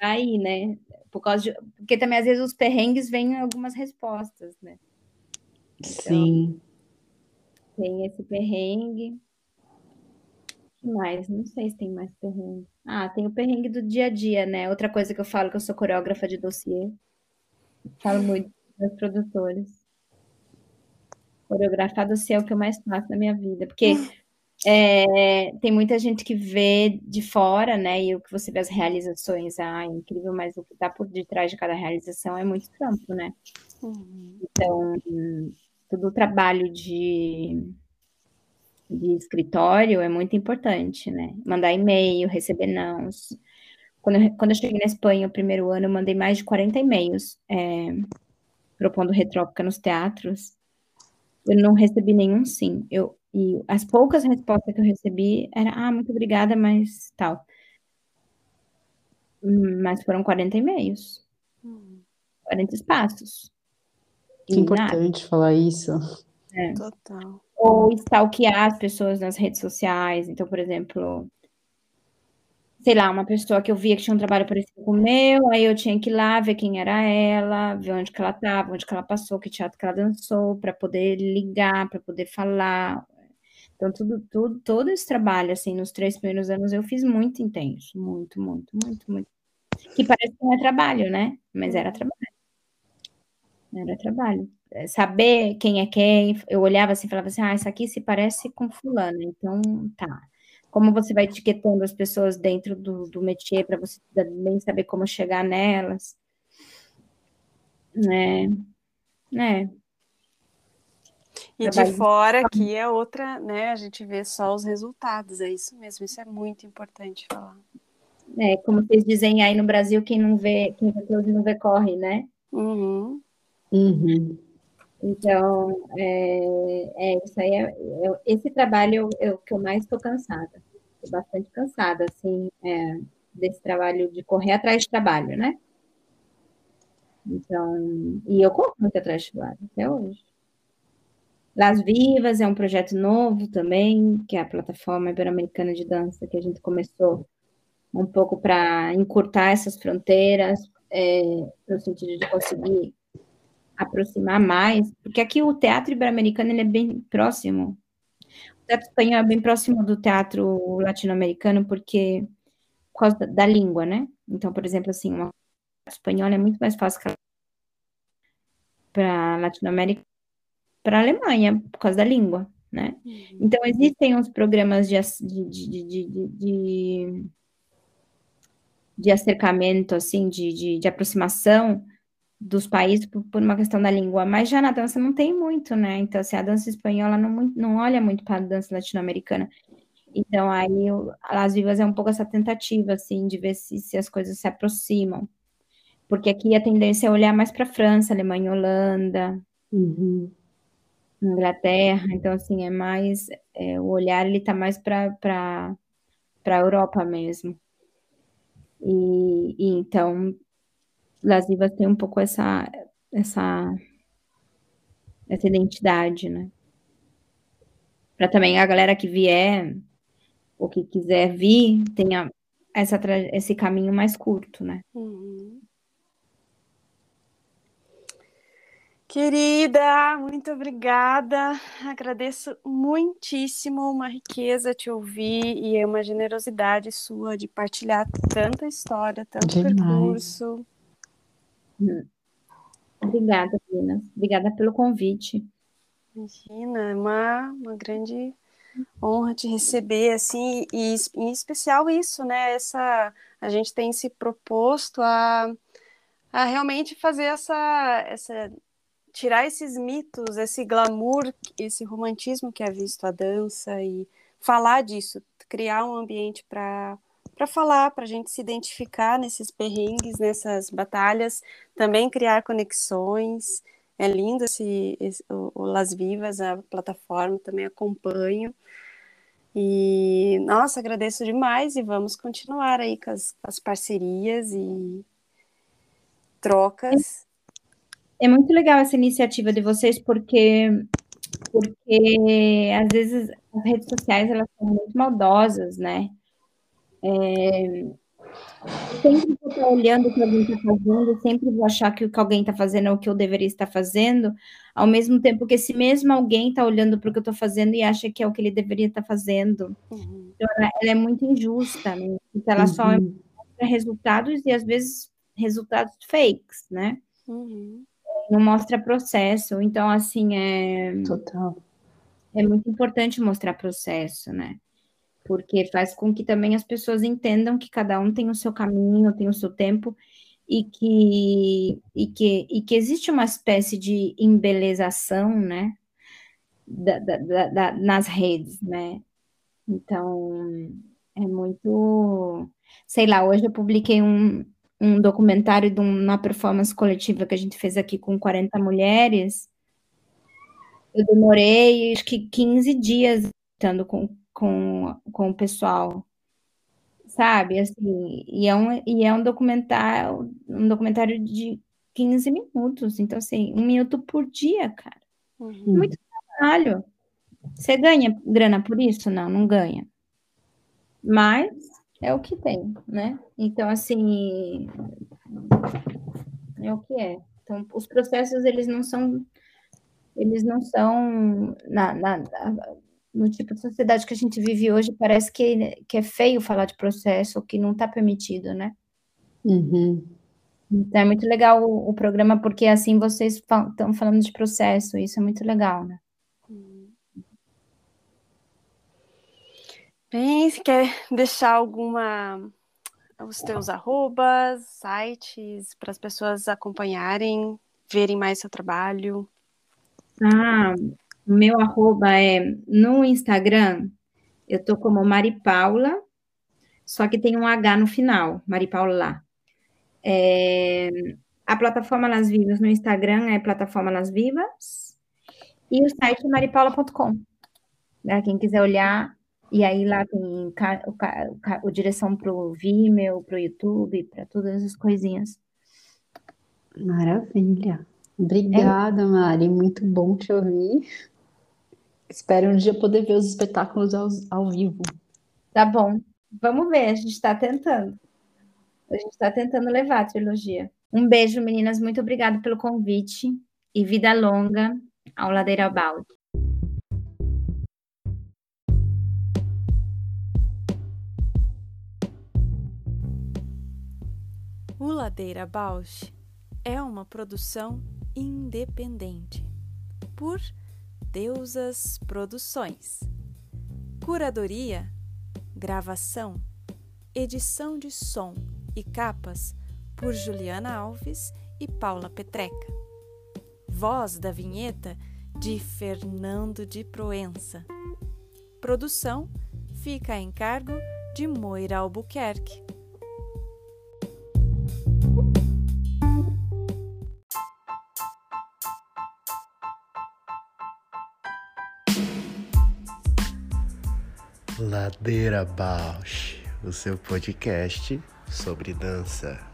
F: aí, né? Por causa de, porque também às vezes os perrengues vêm algumas respostas, né?
D: Sim.
F: Então, tem esse perrengue. que mais? Não sei se tem mais perrengue. Ah, tem o perrengue do dia a dia, né? Outra coisa que eu falo que eu sou coreógrafa de dossiê. Falo muito dos produtores. Coreografar dossiê é o que eu mais faço na minha vida, porque é, tem muita gente que vê de fora, né? E o que você vê as realizações, ah, é incrível, mas o que está por detrás de cada realização é muito campo, né? Uhum. Então, todo o trabalho de, de escritório é muito importante, né? Mandar e-mail, receber nãos. Quando eu, quando eu cheguei na Espanha, o primeiro ano, eu mandei mais de 40 e-mails é, propondo retrópica nos teatros. Eu não recebi nenhum sim. Eu, e as poucas respostas que eu recebi era, ah, muito obrigada, mas tal. Mas foram 40 e-mails. Hum. 40 espaços.
D: Que importante nada. falar isso.
B: É. Total.
F: Ou stalkear as pessoas nas redes sociais. Então, por exemplo, sei lá, uma pessoa que eu via que tinha um trabalho parecido com o meu, aí eu tinha que ir lá ver quem era ela, ver onde que ela estava, onde que ela passou, que teatro que ela dançou, para poder ligar, para poder falar. Então, tudo, tudo, todo esse trabalho, assim, nos três primeiros anos, eu fiz muito intenso, muito, muito, muito, muito. Que parece que não é trabalho, né? Mas era trabalho. Era trabalho. Saber quem é quem, eu olhava assim e falava assim, ah, isso aqui se parece com fulano, então tá. Como você vai etiquetando as pessoas dentro do, do métier para você também saber como chegar nelas. Né? Né?
B: E de fora aqui é outra, né? A gente vê só os resultados, é isso mesmo, isso é muito importante falar.
F: É, como vocês dizem aí no Brasil, quem não vê, quem vê close não vê corre, né?
B: Uhum.
D: Uhum.
F: Então, é, é, isso aí é, é- esse trabalho é o que eu mais estou cansada. Estou bastante cansada, assim, é, desse trabalho de correr atrás de trabalho, né? Então, e eu corro muito atrás de trabalho, até hoje. Las Vivas é um projeto novo também, que é a plataforma ibero-americana de dança que a gente começou um pouco para encurtar essas fronteiras, é, no sentido de conseguir aproximar mais, porque aqui o teatro ibero-americano ele é bem próximo. O teatro espanhol é bem próximo do teatro latino-americano, porque por causa da, da língua, né? Então, por exemplo, assim, uma espanhola é muito mais fácil para Latinoamérica, para a Alemanha, por causa da língua, né? Então, existem uns programas de, de, de, de, de, de acercamento, assim, de, de, de aproximação dos países por, por uma questão da língua, mas já na dança não tem muito, né? Então, assim, a dança espanhola não, não olha muito para a dança latino-americana. Então, aí, a Las Vivas é um pouco essa tentativa, assim, de ver se, se as coisas se aproximam. Porque aqui a tendência é olhar mais para França, Alemanha, Holanda,
D: Uhum.
F: Inglaterra, então assim, é mais, é, o olhar ele tá mais para a Europa mesmo. E, e então Las Vivas tem um pouco essa essa essa identidade, né? Para também a galera que vier ou que quiser vir tenha essa esse caminho mais curto, né?
B: Uhum. Querida, muito obrigada. Agradeço muitíssimo, uma riqueza te ouvir e é uma generosidade sua de partilhar tanta história, tanto
D: Demais.
B: percurso.
F: Obrigada, Minas. Obrigada pelo convite.
B: Imagina, é uma, uma grande honra te receber, assim, e em especial isso, né? Essa, a gente tem se proposto a, a realmente fazer essa, essa, tirar esses mitos, esse glamour, esse romantismo que é visto a dança e falar disso, criar um ambiente para para falar, para a gente se identificar nesses perrengues, nessas batalhas, também criar conexões. É lindo esse, esse o, o Las Vivas, a plataforma, também acompanho. E, nossa, agradeço demais e vamos continuar aí com as, as parcerias e trocas.
F: É muito legal essa iniciativa de vocês, porque, porque às vezes as redes sociais elas são muito maldosas, né? É, sempre vou estar olhando o que alguém está fazendo, sempre vou achar que o que alguém está fazendo é o que eu deveria estar fazendo, ao mesmo tempo que esse mesmo alguém está olhando para o que eu estou fazendo e acha que é o que ele deveria estar fazendo.
B: Uhum.
F: Então, ela, ela é muito injusta, né? Então, ela só
D: Uhum.
F: mostra resultados e às vezes resultados fakes, né?
B: Uhum.
F: Não mostra processo. Então, assim, é,
D: Total.
F: é muito importante mostrar processo, né? Porque faz com que também as pessoas entendam que cada um tem o seu caminho, tem o seu tempo, e que, e que, e que existe uma espécie de embelezação, né? Da, da, da- nas redes, né? Então, é muito. Sei lá, hoje eu publiquei um, um documentário de uma performance coletiva que a gente fez aqui com 40 mulheres. Eu demorei acho que 15 dias estando com, com, com o pessoal, sabe? Assim, e é um, e é um documentário, um documentário de 15 minutos. Então, assim, um minuto por dia, cara.
B: Uhum.
F: Muito trabalho. Você ganha grana por isso? Não, não ganha. Mas é o que tem, né? Então, assim, é o que é. Então, os processos, eles não são, eles não são, na, na- na- no tipo de sociedade que a gente vive hoje, parece que, que é feio falar de processo, ou que não está permitido, né?
D: Uhum.
F: Então, é muito legal o, o programa, porque assim vocês estão falando de processo, isso é muito legal, né?
B: Bem, você quer deixar alguma os teus arrobas, sites para as pessoas acompanharem, verem mais seu trabalho?
F: Ah, meu arroba é no Instagram, eu tô como Mari Paula, só que tem um H no final, Mari Paula. É, a plataforma Nas Vivas no Instagram é plataforma Nas Vivas e o site é maripaula.com. Né? Quem quiser olhar, e aí lá tem o, o, o direção para o Vimeo, para o YouTube, para todas as coisinhas.
D: Maravilha. Obrigada, é. Mari. Muito bom te ouvir. Espero um dia poder ver os espetáculos ao, ao vivo.
F: Tá bom. Vamos ver, a gente está tentando. A gente está tentando levar a trilogia. Um beijo, meninas. Muito obrigada pelo convite e vida longa ao Ladeira Balde.
B: O Ladeira Bausch é uma produção independente por Deusas Produções. Curadoria, gravação, edição de som e capas por Juliana Alves e Paula Petreca. Voz da vinheta de Fernando de Proença. Produção fica em cargo de Moira Albuquerque.
A: Ladeira Bausch, o seu podcast sobre dança.